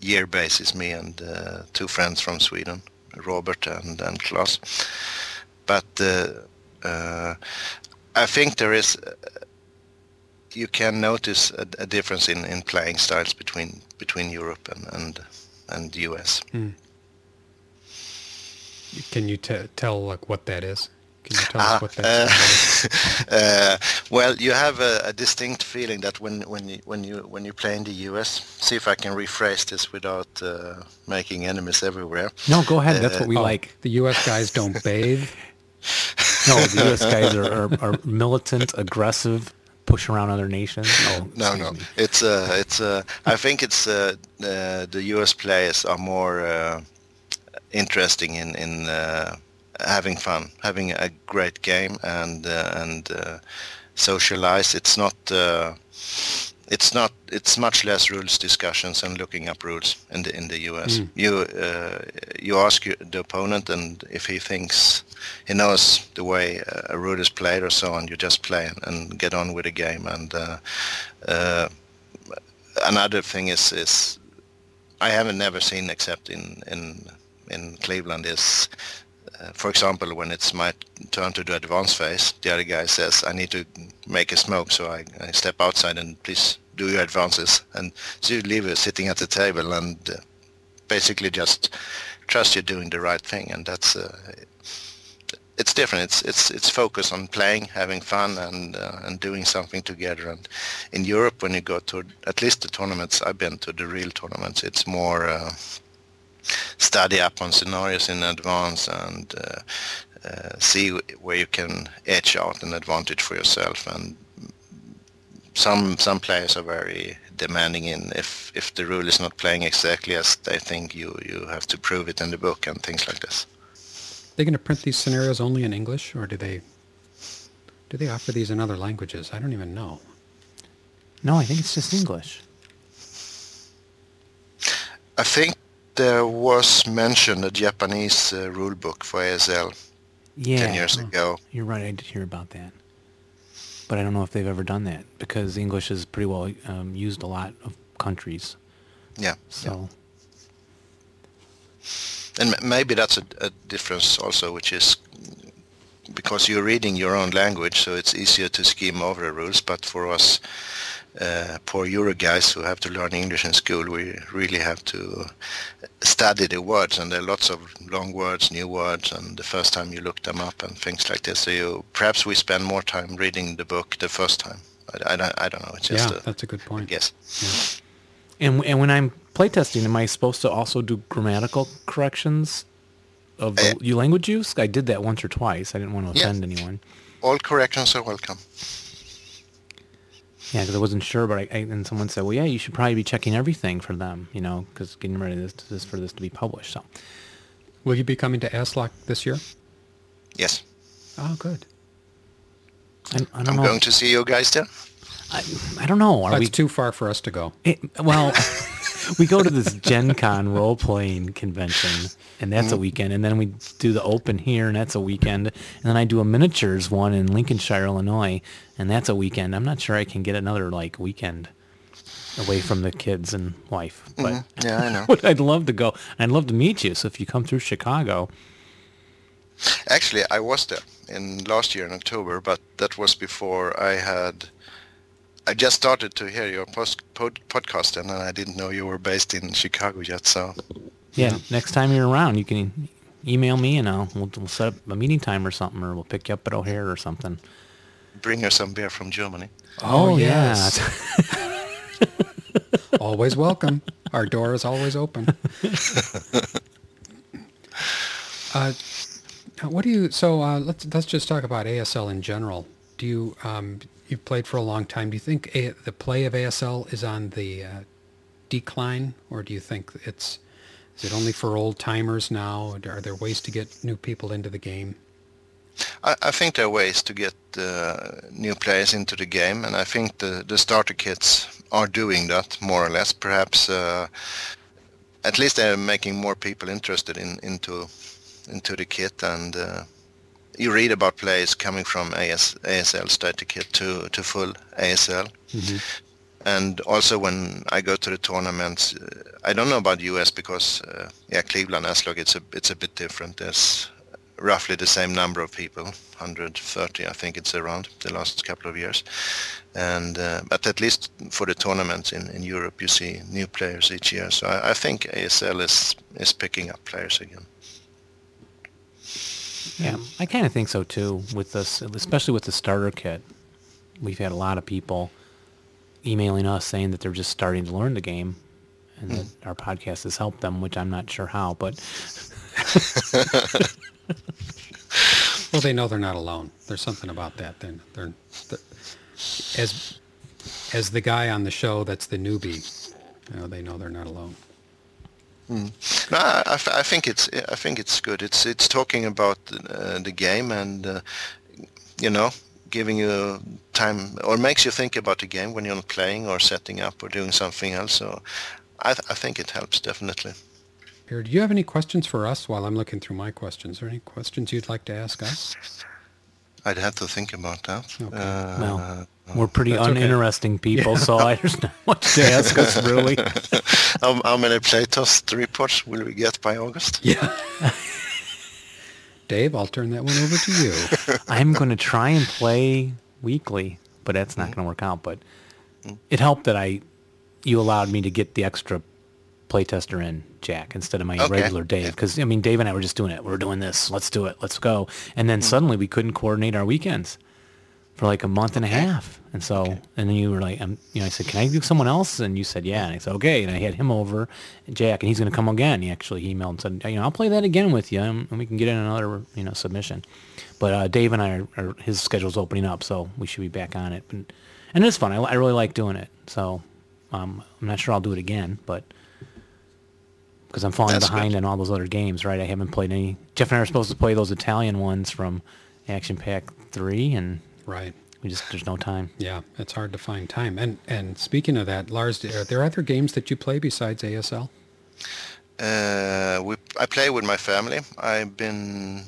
[SPEAKER 6] year basis, me and uh, two friends from Sweden, Robert and, and Klaus. But uh, uh, I think there is you can notice a, a difference in, in playing styles between between Europe and and, and the US.
[SPEAKER 5] Can you t- tell like what that is? Can you tell
[SPEAKER 6] Ah,
[SPEAKER 5] us what that is? *laughs*
[SPEAKER 6] uh, well, you have a, a distinct feeling that when when you when you when you play in the US, see if I can rephrase this without uh, making enemies everywhere.
[SPEAKER 7] No, go ahead. That's what we
[SPEAKER 5] Oh,
[SPEAKER 7] like.
[SPEAKER 5] The U.S. guys don't bathe. *laughs*
[SPEAKER 7] No, the U.S. guys are, are, are militant, aggressive, push around other nations. Oh,
[SPEAKER 6] No, no,
[SPEAKER 7] me.
[SPEAKER 6] it's uh, it's uh, I think it's uh, uh, the US players are more uh, interesting in in uh, having fun, having a great game and uh, and uh, socialize. It's not. It's not. It's much less rules discussions and looking up rules in the in the US. You uh, you ask the opponent, and if he thinks he knows the way a rule is played or so on, you just play and, and get on with the game. And uh, uh, another thing is is I haven't never seen except in in in Cleveland is. For example, when it's my turn to do advance phase, the other guy says, I need to make a smoke, so I, I step outside and please do your advances. And so you leave it sitting at the table and uh, basically just trust you're doing the right thing. And that's, uh, it's different. It's, it's, it's focused on playing, having fun and, uh, and doing something together. And in Europe, when you go to at least the tournaments, I've been to the real tournaments, it's more, uh, study up on scenarios in advance and uh, uh, see where you can edge out an advantage for yourself. And some some players are very demanding in if if the rule is not playing exactly as they think, you you have to prove it in the book and things like this.
[SPEAKER 5] They going to print these scenarios only in English, or do they do they offer these in other languages? I don't even know.
[SPEAKER 7] No, I think it's just English.
[SPEAKER 6] I think there was mentioned a Japanese uh, rule book for ASL
[SPEAKER 7] Yeah.
[SPEAKER 6] 10 years
[SPEAKER 7] oh,
[SPEAKER 6] ago.
[SPEAKER 7] You're right. I did hear about that. But I don't know if they've ever done that because English is pretty well um, used a lot of countries.
[SPEAKER 6] Yeah.
[SPEAKER 7] So
[SPEAKER 6] and m- maybe that's a, a difference also, which is because you're reading your own language, so it's easier to skim over the rules. But for us uh, poor Euro guys who have to learn English in school, we really have to study the words, and there are lots of long words, new words, and the first time you look them up and things like this. So you, perhaps we spend more time reading the book the first time. I, I, don't, I don't know. It's just
[SPEAKER 5] yeah,
[SPEAKER 6] a,
[SPEAKER 5] that's a good point.
[SPEAKER 6] Yes.
[SPEAKER 2] And and when I'm playtesting, am I supposed to also do grammatical corrections of the
[SPEAKER 6] Uh,
[SPEAKER 2] language use? I did that once or twice. I didn't want to
[SPEAKER 6] Yeah.
[SPEAKER 2] offend anyone.
[SPEAKER 6] All corrections are welcome.
[SPEAKER 2] Yeah, because I wasn't sure, but I, I and someone said, well, yeah, you should probably be checking everything for them, you know, because getting ready this, this for this to be published. So
[SPEAKER 5] Will you be coming to ASLOK this year?
[SPEAKER 6] Yes.
[SPEAKER 5] Oh, good.
[SPEAKER 2] I, I don't
[SPEAKER 6] I'm
[SPEAKER 2] know.
[SPEAKER 6] going to see you guys there.
[SPEAKER 2] I, I don't know. Are
[SPEAKER 5] That's
[SPEAKER 2] we
[SPEAKER 5] too far for us to go.
[SPEAKER 2] It, well, *laughs* we go to this Gen Con role playing convention, and that's a mm-hmm. weekend. And then we do the open here, and that's a weekend. And then I do a miniatures one in Lincolnshire, Illinois, and that's a weekend. I'm not sure I can get another like weekend away from the kids and wife, mm-hmm. but
[SPEAKER 6] Yeah, I know. *laughs*
[SPEAKER 2] I'd love to go. I'd love to meet you. So if you come through Chicago,
[SPEAKER 6] Actually, I was there in last year in October, but that was before I had. I just started to hear your post, pod, podcast, and I didn't know you were based in Chicago yet. So
[SPEAKER 2] yeah, next time you're around, you can email me, and I'll we'll, we'll set up a meeting time or something, or we'll pick you up at O'Hare or something.
[SPEAKER 6] bring her some beer from Germany.
[SPEAKER 2] Oh,
[SPEAKER 5] yes. *laughs* always welcome. Our door is always open. *laughs* uh, what do you? So uh, let's let's just talk about ASL in general. Do you um, you've played for a long time? Do you think a, the play of ASL is on the uh, decline, or do you think it's is it only for old timers now? Are there ways to get new people into the game?
[SPEAKER 6] I, I think there are ways to get uh, new players into the game, and I think the, the starter kits are doing that more or less. Perhaps uh, at least they're making more people interested in into into the kit, and uh, you read about players coming from AS, ASL starter kit to to full ASL. And also when I go to the tournaments, I don't know about US because uh, yeah, Cleveland ASLOK it's a it's a bit different. There's roughly the same number of people, 130 I think it's around the last couple of years. And uh, but at least for the tournaments in, in Europe, you see new players each year. So I, I think ASL is is picking up players again.
[SPEAKER 2] Yeah, I kind of think so too. With this, especially with the starter kit, we've had a lot of people emailing us saying that they're just starting to learn the game, and that hmm. our podcast has helped them. Which I'm not sure how, but *laughs*
[SPEAKER 5] Well, they know they're not alone. There's something about that. They're, they're, they as as the guy on the show that's the newbie, you know, they know they're not alone.
[SPEAKER 6] No, I, I think it's I think it's good. It's it's talking about uh, the game and uh, you know giving you time or makes you think about the game when you're not playing or setting up or doing something else. So I, th- I think it helps definitely.
[SPEAKER 5] Here, do you have any questions for us while I'm looking through my questions? Are there any questions you'd like to ask us?
[SPEAKER 6] I'd have to think about that.
[SPEAKER 5] Okay.
[SPEAKER 6] Uh,
[SPEAKER 2] well, we're oh, pretty
[SPEAKER 5] That's okay.
[SPEAKER 2] uninteresting people, so I, there's not much to ask us *laughs* really.
[SPEAKER 6] how, how many playtest reports will we get by August?
[SPEAKER 5] Yeah. *laughs* Dave, I'll turn that one over to you. *laughs*
[SPEAKER 2] I'm going to try and play weekly, but that's not mm-hmm. going to work out. But mm. it helped that I, you allowed me to get the extra playtester in, Jack, instead of my
[SPEAKER 6] Okay.
[SPEAKER 2] regular Dave. Because I mean, Dave and I were just doing it. We're doing this. Let's do it. Let's go. And then mm. suddenly we couldn't coordinate our weekends for like a month and a half. And so, and then you were like, um, you know, I said, can I do someone else? And you said, yeah. And I said, okay. And I had him over, Jack, and he's going to come again. He actually emailed and said, you know, I'll play that again with you, um, and we can get in another, you know, submission. But uh, Dave and I are, are his schedule's opening up, so we should be back on it. But, and it's fun. I, I really like doing it. So um, I'm not sure I'll do it again, but because I'm falling
[SPEAKER 6] That's
[SPEAKER 2] behind
[SPEAKER 6] good.
[SPEAKER 2] in all those other games, right? I haven't played any. Jeff and I are supposed to play those Italian ones from Action Pack Three, and
[SPEAKER 5] Right.
[SPEAKER 2] we just there's no time.
[SPEAKER 5] Yeah, it's hard to find time. And and speaking of that, Lars, are there other games that you play besides ASL?
[SPEAKER 6] Uh, we, I play with my family. I've been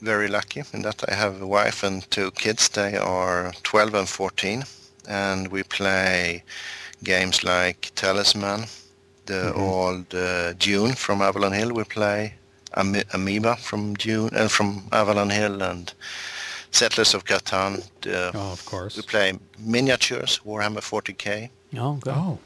[SPEAKER 6] very lucky in that I have a wife and two kids. They are 12 and 14, and we play games like Talisman, the old uh, Dune from Avalon Hill. We play Ami- Amoeba from Dune and from Avalon Hill and Settlers of Catan. Uh,
[SPEAKER 5] Oh, of course.
[SPEAKER 6] We play miniatures, Warhammer 40k,
[SPEAKER 2] Oh, good.
[SPEAKER 5] Oh,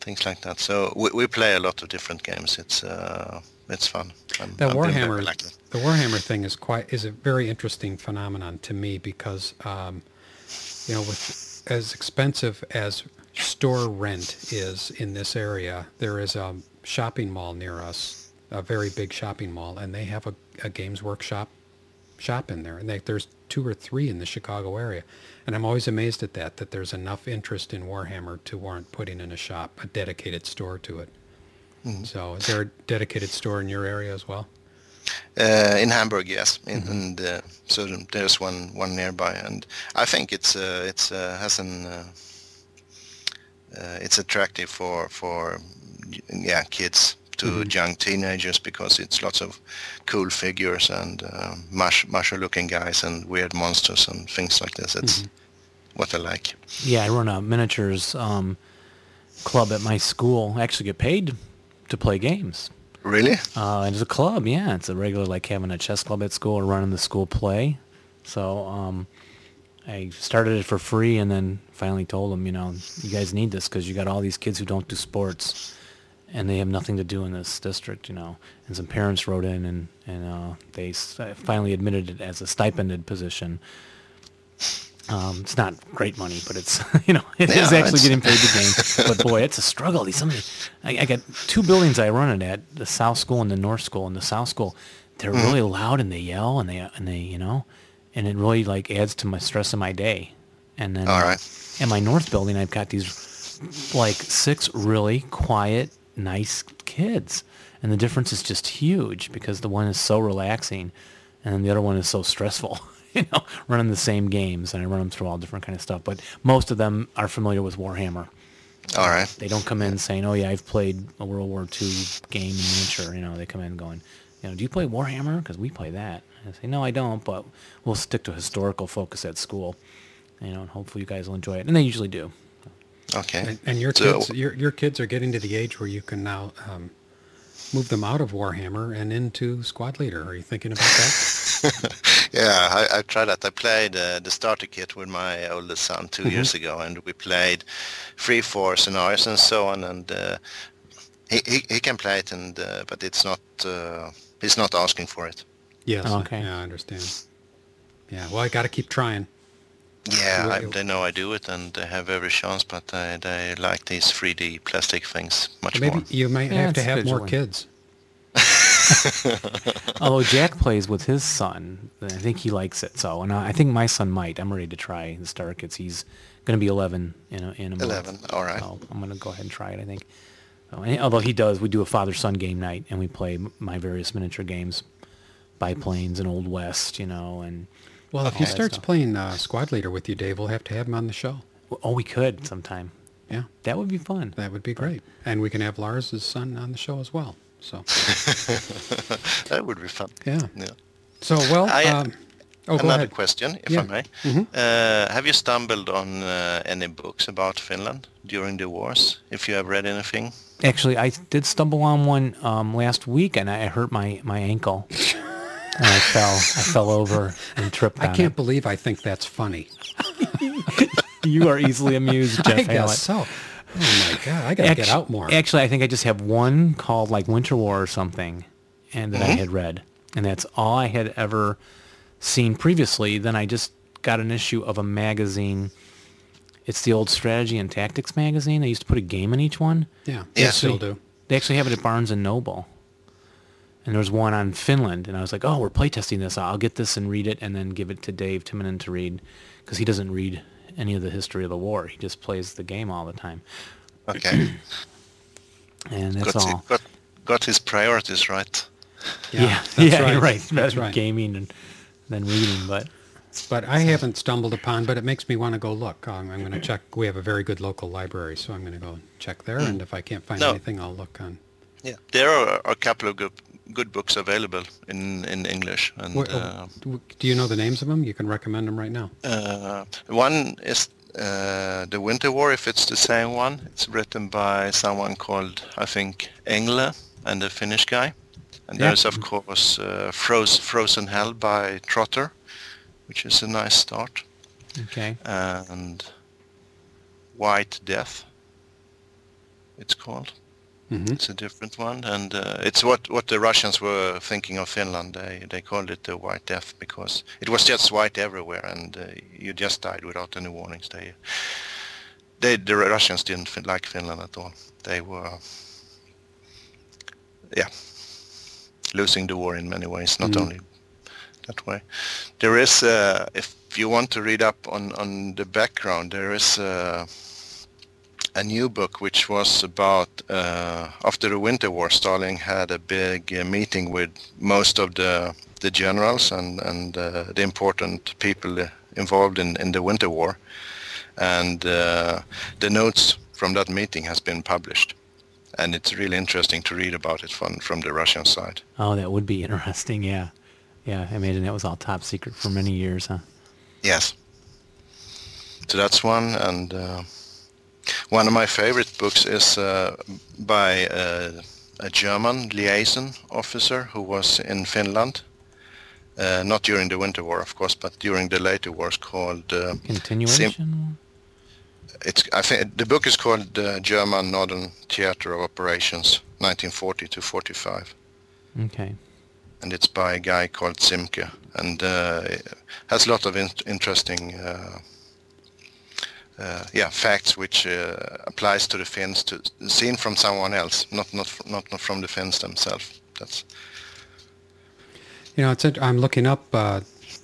[SPEAKER 6] things like that. So we, we play a lot of different games. It's uh, it's fun. I'm,
[SPEAKER 5] the
[SPEAKER 6] I've been very
[SPEAKER 5] Warhammer,
[SPEAKER 6] lucky.
[SPEAKER 5] the Warhammer thing is quite is a very interesting phenomenon to me because, um, you know, with as expensive as store rent is in this area, there is a shopping mall near us, a very big shopping mall, and they have a, a Games Workshop shop in there, and they, there's two or three in the Chicago area, and I'm always amazed at that that there's enough interest in Warhammer to warrant putting in a shop, a dedicated store to it. So, is there a dedicated store in your area as well?
[SPEAKER 6] Uh, in Hamburg, yes, in,
[SPEAKER 5] Mm-hmm.
[SPEAKER 6] and uh, so there's one one nearby, and I think it's uh, it's uh, has an uh, uh, it's attractive for for yeah kids to
[SPEAKER 5] Mm-hmm.
[SPEAKER 6] young teenagers because it's lots of cool figures and uh, mush musher looking guys and weird monsters and things like this. It's
[SPEAKER 5] Mm-hmm.
[SPEAKER 6] what I like.
[SPEAKER 2] Yeah, I run a miniatures um, club at my school. I actually get paid to play games.
[SPEAKER 6] Really?
[SPEAKER 2] Uh, and it's a club, yeah. It's a regular like having a chess club at school or running the school play. So um, I started it for free and then finally told them, you know, you guys need this because you got all these kids who don't do sports and they have nothing to do in this district, you know. And some parents wrote in and, and uh, they finally admitted it as a stipended position. Um, it's not great money, but it's *laughs* you know it is actually getting paid the game. But boy, it's a struggle. These some of the, I, I got two buildings I run it at the South School and the North School. And the South School, they're
[SPEAKER 6] Mm-hmm.
[SPEAKER 2] really loud and they yell and they and they you know, and it really like adds to my stress in my day. And then
[SPEAKER 6] All right.
[SPEAKER 2] in my North building, I've got these like six really quiet, nice kids, and the difference is just huge because the one is so relaxing, and the other one is so stressful. *laughs* you know, running the same games, and I run them through all different kind of stuff. But most of them are familiar with Warhammer.
[SPEAKER 6] All right.
[SPEAKER 2] They don't come in saying, "Oh yeah, I've played a World War II game in miniature." You know, they come in going, "You know, do you play Warhammer? Because we play that." And I say, "No, I don't, but we'll stick to historical focus at school." You know, and hopefully you guys will enjoy it, and they usually do.
[SPEAKER 6] Okay.
[SPEAKER 5] And, and your
[SPEAKER 6] So-
[SPEAKER 5] kids, your your kids are getting to the age where you can now um, move them out of Warhammer and into Squad Leader. Are you thinking about that? *laughs*
[SPEAKER 6] Yeah, I, I tried that. I played uh, the starter kit with my oldest son 2
[SPEAKER 5] Mm-hmm.
[SPEAKER 6] years ago, and we played three, four scenarios and so on. And uh, he, he he can play it, and uh, but it's not uh, he's not asking for it.
[SPEAKER 5] yes.
[SPEAKER 2] Okay.
[SPEAKER 5] Yeah, I understand. Yeah. Well, I got to keep trying.
[SPEAKER 6] Yeah, I, they know I do it, and they have every chance. But they, they like these 3D plastic things much
[SPEAKER 5] Maybe
[SPEAKER 6] more.
[SPEAKER 5] you might
[SPEAKER 2] Yeah,
[SPEAKER 5] have to have more
[SPEAKER 2] vigilant.
[SPEAKER 5] kids. *laughs*
[SPEAKER 2] Although Jack plays with his son, I think he likes it. So, and I I think my son might. I'm ready to try the Star Kids. He's going to be 11 in a, in a month.
[SPEAKER 6] 11, all right.
[SPEAKER 2] So I'm going to go ahead and try it. I think. So, and although he does, we do a father-son game night, and we play my various miniature games, biplanes and Old West, you know, and
[SPEAKER 5] Well, if he starts
[SPEAKER 2] stuff.
[SPEAKER 5] playing uh, Squad Leader with you, Dave, we'll have to have him on the show.
[SPEAKER 2] oh, we could sometime.
[SPEAKER 5] Yeah,
[SPEAKER 2] That would be fun.
[SPEAKER 5] that would be great. And we can have Lars's son on the show as well. So, *laughs*
[SPEAKER 6] That would be fun.
[SPEAKER 5] yeah.
[SPEAKER 6] Yeah.
[SPEAKER 5] So, well,
[SPEAKER 6] I-
[SPEAKER 5] um, oh, go
[SPEAKER 6] Another
[SPEAKER 5] ahead.
[SPEAKER 6] question, if
[SPEAKER 5] Yeah.
[SPEAKER 6] I may.
[SPEAKER 5] Mhm.
[SPEAKER 6] Uh, have you stumbled on uh, any books about Finland during the wars? If you have read anything?
[SPEAKER 2] Actually, I did stumble on one um, last week, and I hurt my, my ankle. *laughs* and I fell. I fell over and tripped
[SPEAKER 5] I
[SPEAKER 2] on
[SPEAKER 5] can't
[SPEAKER 2] it.
[SPEAKER 5] believe I think that's funny. *laughs*
[SPEAKER 2] You are easily amused, Jeff
[SPEAKER 5] I
[SPEAKER 2] Hallett.
[SPEAKER 5] guess so. Oh my god, I gotta get out more.
[SPEAKER 2] Actually, I think I just have one called like Winter War or something, and that
[SPEAKER 5] Mm-hmm.
[SPEAKER 2] I had read, and that's all I had ever seen previously. Then I just got an issue of a magazine. It's the old Strategy and Tactics magazine. They used to put a game in each one.
[SPEAKER 5] yeah, they
[SPEAKER 6] Yeah.
[SPEAKER 5] still do.
[SPEAKER 2] They actually have it at Barnes and Noble. And there was one on Finland, and I was like, "Oh, we're playtesting this. I'll get this and read it, and then give it to Dave Timonen to read, because he doesn't read any of the history of the war. He just plays the game all the time,
[SPEAKER 6] Okay. *clears throat*
[SPEAKER 2] and that's
[SPEAKER 6] got,
[SPEAKER 2] all.
[SPEAKER 6] got, got his priorities right.
[SPEAKER 2] Yeah,
[SPEAKER 5] that's
[SPEAKER 2] yeah,
[SPEAKER 5] right.
[SPEAKER 2] you're right.
[SPEAKER 5] That's right.
[SPEAKER 2] Gaming and than reading, but
[SPEAKER 5] But I haven't stumbled upon, but it makes me want to go look. Um, I'm going to check. We have a very good local library, so I'm going to go check there. And if I can't find
[SPEAKER 6] No.
[SPEAKER 5] anything, I'll look on.
[SPEAKER 6] Yeah, there are a couple of good, good books available in, in English. And
[SPEAKER 5] What,
[SPEAKER 6] uh,
[SPEAKER 5] do do you know the names of them? You can recommend them right now.
[SPEAKER 6] uh, one is uh, The Winter War, if it's the same one. It's written by someone called, I think, Engler and a Finnish guy. And
[SPEAKER 5] Yeah.
[SPEAKER 6] there's of course uh, Froze, Frozen Hell by Trotter, which is a nice start,
[SPEAKER 2] Okay.
[SPEAKER 6] and White Death. It's called.
[SPEAKER 5] Mhm.
[SPEAKER 6] It's a different one, and uh, it's what what the Russians were thinking of Finland. They they called it the White Death because it was just white everywhere, and uh, you just died without any warnings. They they the Russians didn't fin- like Finland at all. They were yeah losing the war in many ways, not
[SPEAKER 5] Mhm.
[SPEAKER 6] only that way. There is uh, if you want to read up on on the background, there is. Uh, a new book which was about uh, after the Winter War. Stalin had a big uh, meeting with most of the the generals and and uh, the important people involved in, in the Winter War, and uh, the notes from that meeting has been published, and it's really interesting to read about it from from the Russian side.
[SPEAKER 2] Oh, that would be *laughs* interesting. Yeah. Yeah. I imagine that was all top secret for many years, huh?
[SPEAKER 6] Yes. So that's one, and uh, one of my favorite books is uh, by uh, a German liaison officer who was in Finland, uh, not during the Winter War, of course, but during the later wars, called. Uh,
[SPEAKER 2] Continuation.
[SPEAKER 6] it's I think the book is called uh, German Northern Theater of Operations, 1940 to 45
[SPEAKER 2] okay.
[SPEAKER 6] and it's by a guy called Ziemke, and uh, has a lot of in- interesting, uh, yeah, facts which uh, applies to the Finns, to seen from someone else, not not not, not from the Finns themselves. That's
[SPEAKER 5] You know, it's. int- I'm looking up uh,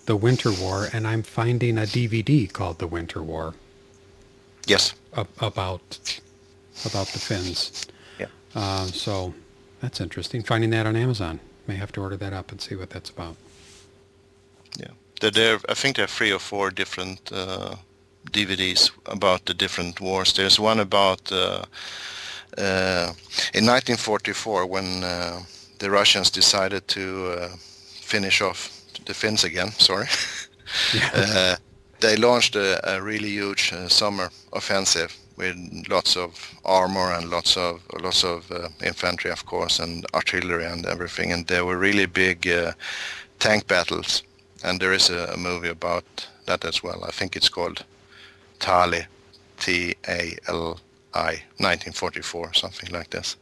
[SPEAKER 5] the Winter War, and I'm finding a DVD called "The Winter War"
[SPEAKER 6] yes,
[SPEAKER 5] ab- about about the Finns.
[SPEAKER 6] Yeah.
[SPEAKER 5] Uh, so that's interesting. Finding that on Amazon. May have to order that up and see what that's about.
[SPEAKER 6] yeah. There, there, I think there are three or four different uh, DVDs about the different wars. There's one about uh, uh, in 1944 when uh, the Russians decided to uh, finish off the Finns again. Sorry. *laughs* uh, they launched a, a really huge uh, summer offensive with lots of armor and lots of lots of uh, infantry, of course, and artillery and everything. And there were really big uh, tank battles. And there is a, a movie about that as well. I think it's called Tali, T-A-L-I, 1944, something like this.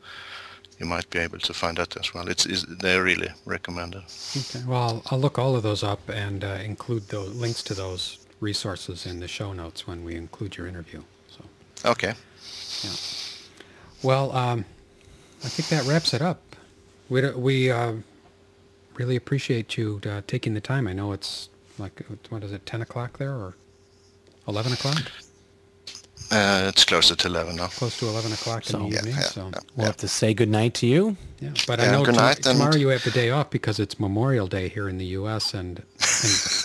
[SPEAKER 6] You might be able to find that as well. It's, it's they're really recommended.
[SPEAKER 5] Okay. Well, I'll, I'll look all of those up and uh, include the links to those resources in the show notes when we include your interview. So,
[SPEAKER 6] Okay. Yeah.
[SPEAKER 5] well, um, I think that wraps it up. We we uh, really appreciate you uh, taking the time. I know it's like what is it, ten o'clock there or eleven o'clock?
[SPEAKER 6] Uh, it's closer to 11 now.
[SPEAKER 5] Close to eleven o'clock
[SPEAKER 2] So-
[SPEAKER 5] in the
[SPEAKER 2] Yeah,
[SPEAKER 5] evening.
[SPEAKER 6] yeah,
[SPEAKER 5] so
[SPEAKER 6] yeah.
[SPEAKER 2] We'll have to say goodnight to you.
[SPEAKER 5] yeah, but
[SPEAKER 6] Yeah,
[SPEAKER 5] I know
[SPEAKER 6] good
[SPEAKER 5] to-
[SPEAKER 6] night, and-
[SPEAKER 5] tomorrow you have the day off because it's Memorial Day here in the U.S. and,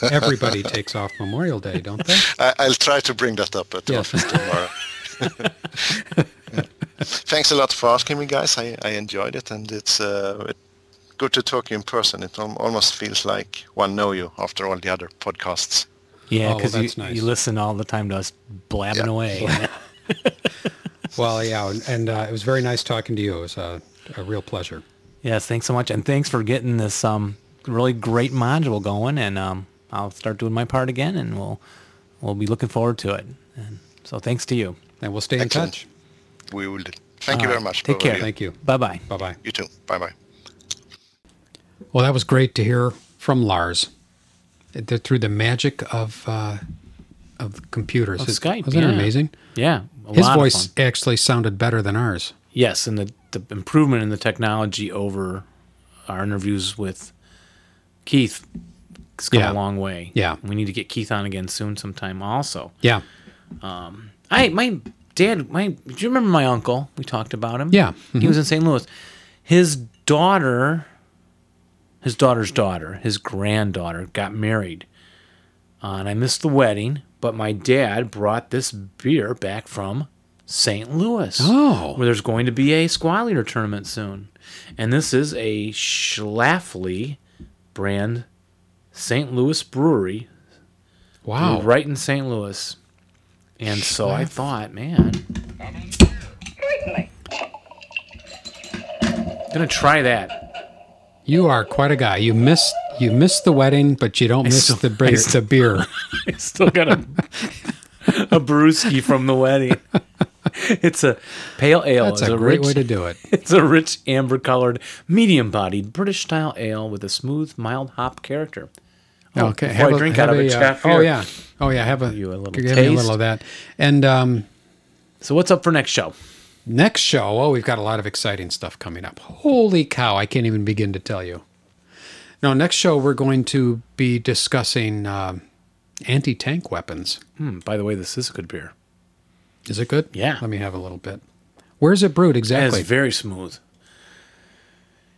[SPEAKER 5] and everybody *laughs* takes off Memorial Day, don't they?
[SPEAKER 6] I, I'll try to bring that up at the
[SPEAKER 5] Yes.
[SPEAKER 6] office tomorrow. *laughs* Thanks a lot for asking me, guys. I, I enjoyed it, and it's uh, it, good to talk in person. It al- almost feels like one know you after all the other podcasts.
[SPEAKER 2] Yeah,
[SPEAKER 5] Oh, well,
[SPEAKER 2] because you,
[SPEAKER 5] nice.
[SPEAKER 2] you listen all the time to us blabbing
[SPEAKER 6] Yeah.
[SPEAKER 2] away. *laughs*
[SPEAKER 5] Well, yeah, and, and uh, it was very nice talking to you. It was a, a real pleasure.
[SPEAKER 2] yes, thanks so much, and thanks for getting this um really great module going. And um, I'll start doing my part again, and we'll we'll be looking forward to it. And so thanks to you.
[SPEAKER 5] And we'll stay in touch.
[SPEAKER 6] We will. do. Thank you very
[SPEAKER 2] right.
[SPEAKER 6] much.
[SPEAKER 2] Take
[SPEAKER 6] both of
[SPEAKER 2] care.
[SPEAKER 6] you.
[SPEAKER 5] Thank you.
[SPEAKER 2] Bye bye.
[SPEAKER 5] Bye bye.
[SPEAKER 6] You too. Bye bye.
[SPEAKER 5] Well, that was great to hear from Lars. They're through the magic of uh, of computers.
[SPEAKER 2] Of Skype,
[SPEAKER 5] Wasn't
[SPEAKER 2] yeah.
[SPEAKER 5] it amazing?
[SPEAKER 2] Yeah, a
[SPEAKER 5] His voice actually sounded better than ours.
[SPEAKER 2] Yes, and the, the improvement in the technology over our interviews with Keith has come
[SPEAKER 5] Yeah.
[SPEAKER 2] a long way.
[SPEAKER 5] Yeah.
[SPEAKER 2] We need to get Keith on again soon sometime also.
[SPEAKER 5] Yeah.
[SPEAKER 2] I my dad my do you remember my uncle? We talked about him.
[SPEAKER 5] Yeah.
[SPEAKER 2] He was in St. Louis. His daughter his daughter's daughter, his granddaughter, got married. Uh, and I missed the wedding, but my dad brought this beer back from St. Louis.
[SPEAKER 5] Oh.
[SPEAKER 2] Where there's going to be a squad leader tournament soon. And this is a Schlafly brand St. Louis brewery
[SPEAKER 5] Wow.
[SPEAKER 2] right in St. Louis. And so I thought, man, gonna try that.
[SPEAKER 5] You are quite a guy. You missed you missed the wedding, but you don't miss
[SPEAKER 2] still-
[SPEAKER 5] the beer.
[SPEAKER 2] I still-
[SPEAKER 5] the beer. *laughs*
[SPEAKER 2] I still got a a brewski from the wedding. *laughs* It's a pale ale.
[SPEAKER 5] That's
[SPEAKER 2] It's
[SPEAKER 5] a great
[SPEAKER 2] rich,
[SPEAKER 5] way to do it. *laughs*
[SPEAKER 2] It's a rich amber colored, medium bodied British style ale with a smooth, mild hop character. Oh,
[SPEAKER 5] okay,
[SPEAKER 2] have I drink out of
[SPEAKER 5] have
[SPEAKER 2] a
[SPEAKER 5] uh, Oh yeah, oh yeah. Have a
[SPEAKER 2] you a little
[SPEAKER 5] give me a little of that. And um,
[SPEAKER 2] So what's up for next show?
[SPEAKER 5] Next show, oh, we've got a lot of exciting stuff coming up. Holy cow! I can't even begin to tell you. Now, next show we're going to be discussing um anti-tank weapons.
[SPEAKER 2] Hmm, by the way, this is a good beer.
[SPEAKER 5] Is it good?
[SPEAKER 2] Yeah.
[SPEAKER 5] Let me have a little bit. Where's it brewed exactly?
[SPEAKER 2] It's very smooth.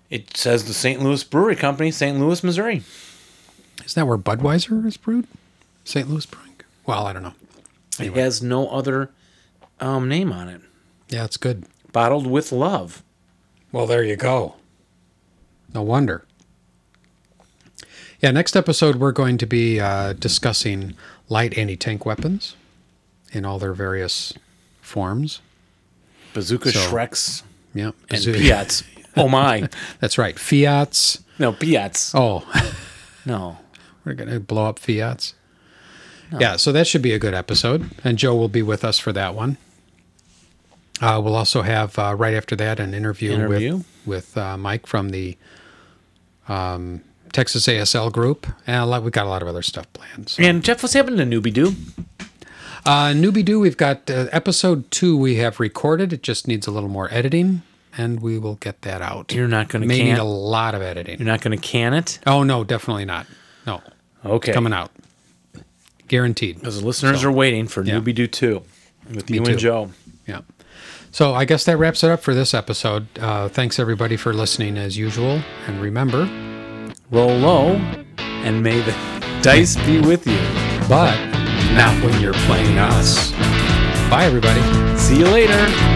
[SPEAKER 2] It says the St. Louis Brewery Company, St. Louis, Missouri.
[SPEAKER 5] Is that where Budweiser is brewed? St. Louis Brewing. Well, I don't know.
[SPEAKER 2] It has no other um, name on it.
[SPEAKER 5] Yeah, it's good.
[SPEAKER 2] Bottled with love.
[SPEAKER 5] Well, there you go. No wonder. Yeah, next episode we're going to be uh, discussing light anti-tank weapons in all their various forms.
[SPEAKER 2] Bazooka
[SPEAKER 5] So-
[SPEAKER 2] Schrecks
[SPEAKER 5] Yeah,
[SPEAKER 2] and
[SPEAKER 5] Bazoo-
[SPEAKER 2] Piats. Oh my. *laughs*
[SPEAKER 5] That's right. Fiats.
[SPEAKER 2] No, Piats.
[SPEAKER 5] Oh, *laughs*
[SPEAKER 2] No.
[SPEAKER 5] we're gonna blow up Fiats. Yeah, so that should be a good episode, and Joe will be with us for that one. Uh, we'll also have uh, right after that an interview,
[SPEAKER 2] Interview.
[SPEAKER 5] with with uh, Mike from the um, Texas ASL group, and a lot, we've got a lot of other stuff planned. So.
[SPEAKER 2] And Jeff, what's happening to Newbie Doo?
[SPEAKER 5] Uh, Newbie Doo, we've got uh, episode two we have recorded. It just needs a little more editing, and we will get that out.
[SPEAKER 2] You're not going to
[SPEAKER 5] May need a lot of editing.
[SPEAKER 2] You're not going to can it?
[SPEAKER 5] Oh no, definitely not. No,
[SPEAKER 2] Okay.
[SPEAKER 5] coming out, guaranteed.
[SPEAKER 2] Because the listeners
[SPEAKER 5] So,
[SPEAKER 2] are waiting for
[SPEAKER 5] yeah.
[SPEAKER 2] Newbie Doo 2 with
[SPEAKER 5] Me
[SPEAKER 2] you
[SPEAKER 5] too.
[SPEAKER 2] and Joe.
[SPEAKER 5] Yeah. So I guess that wraps it up for this episode. Uh, thanks everybody for listening as usual, and remember,
[SPEAKER 2] Roll low and may the *laughs* dice be with you.
[SPEAKER 5] but not when you're playing us. Bye everybody.
[SPEAKER 2] See you later.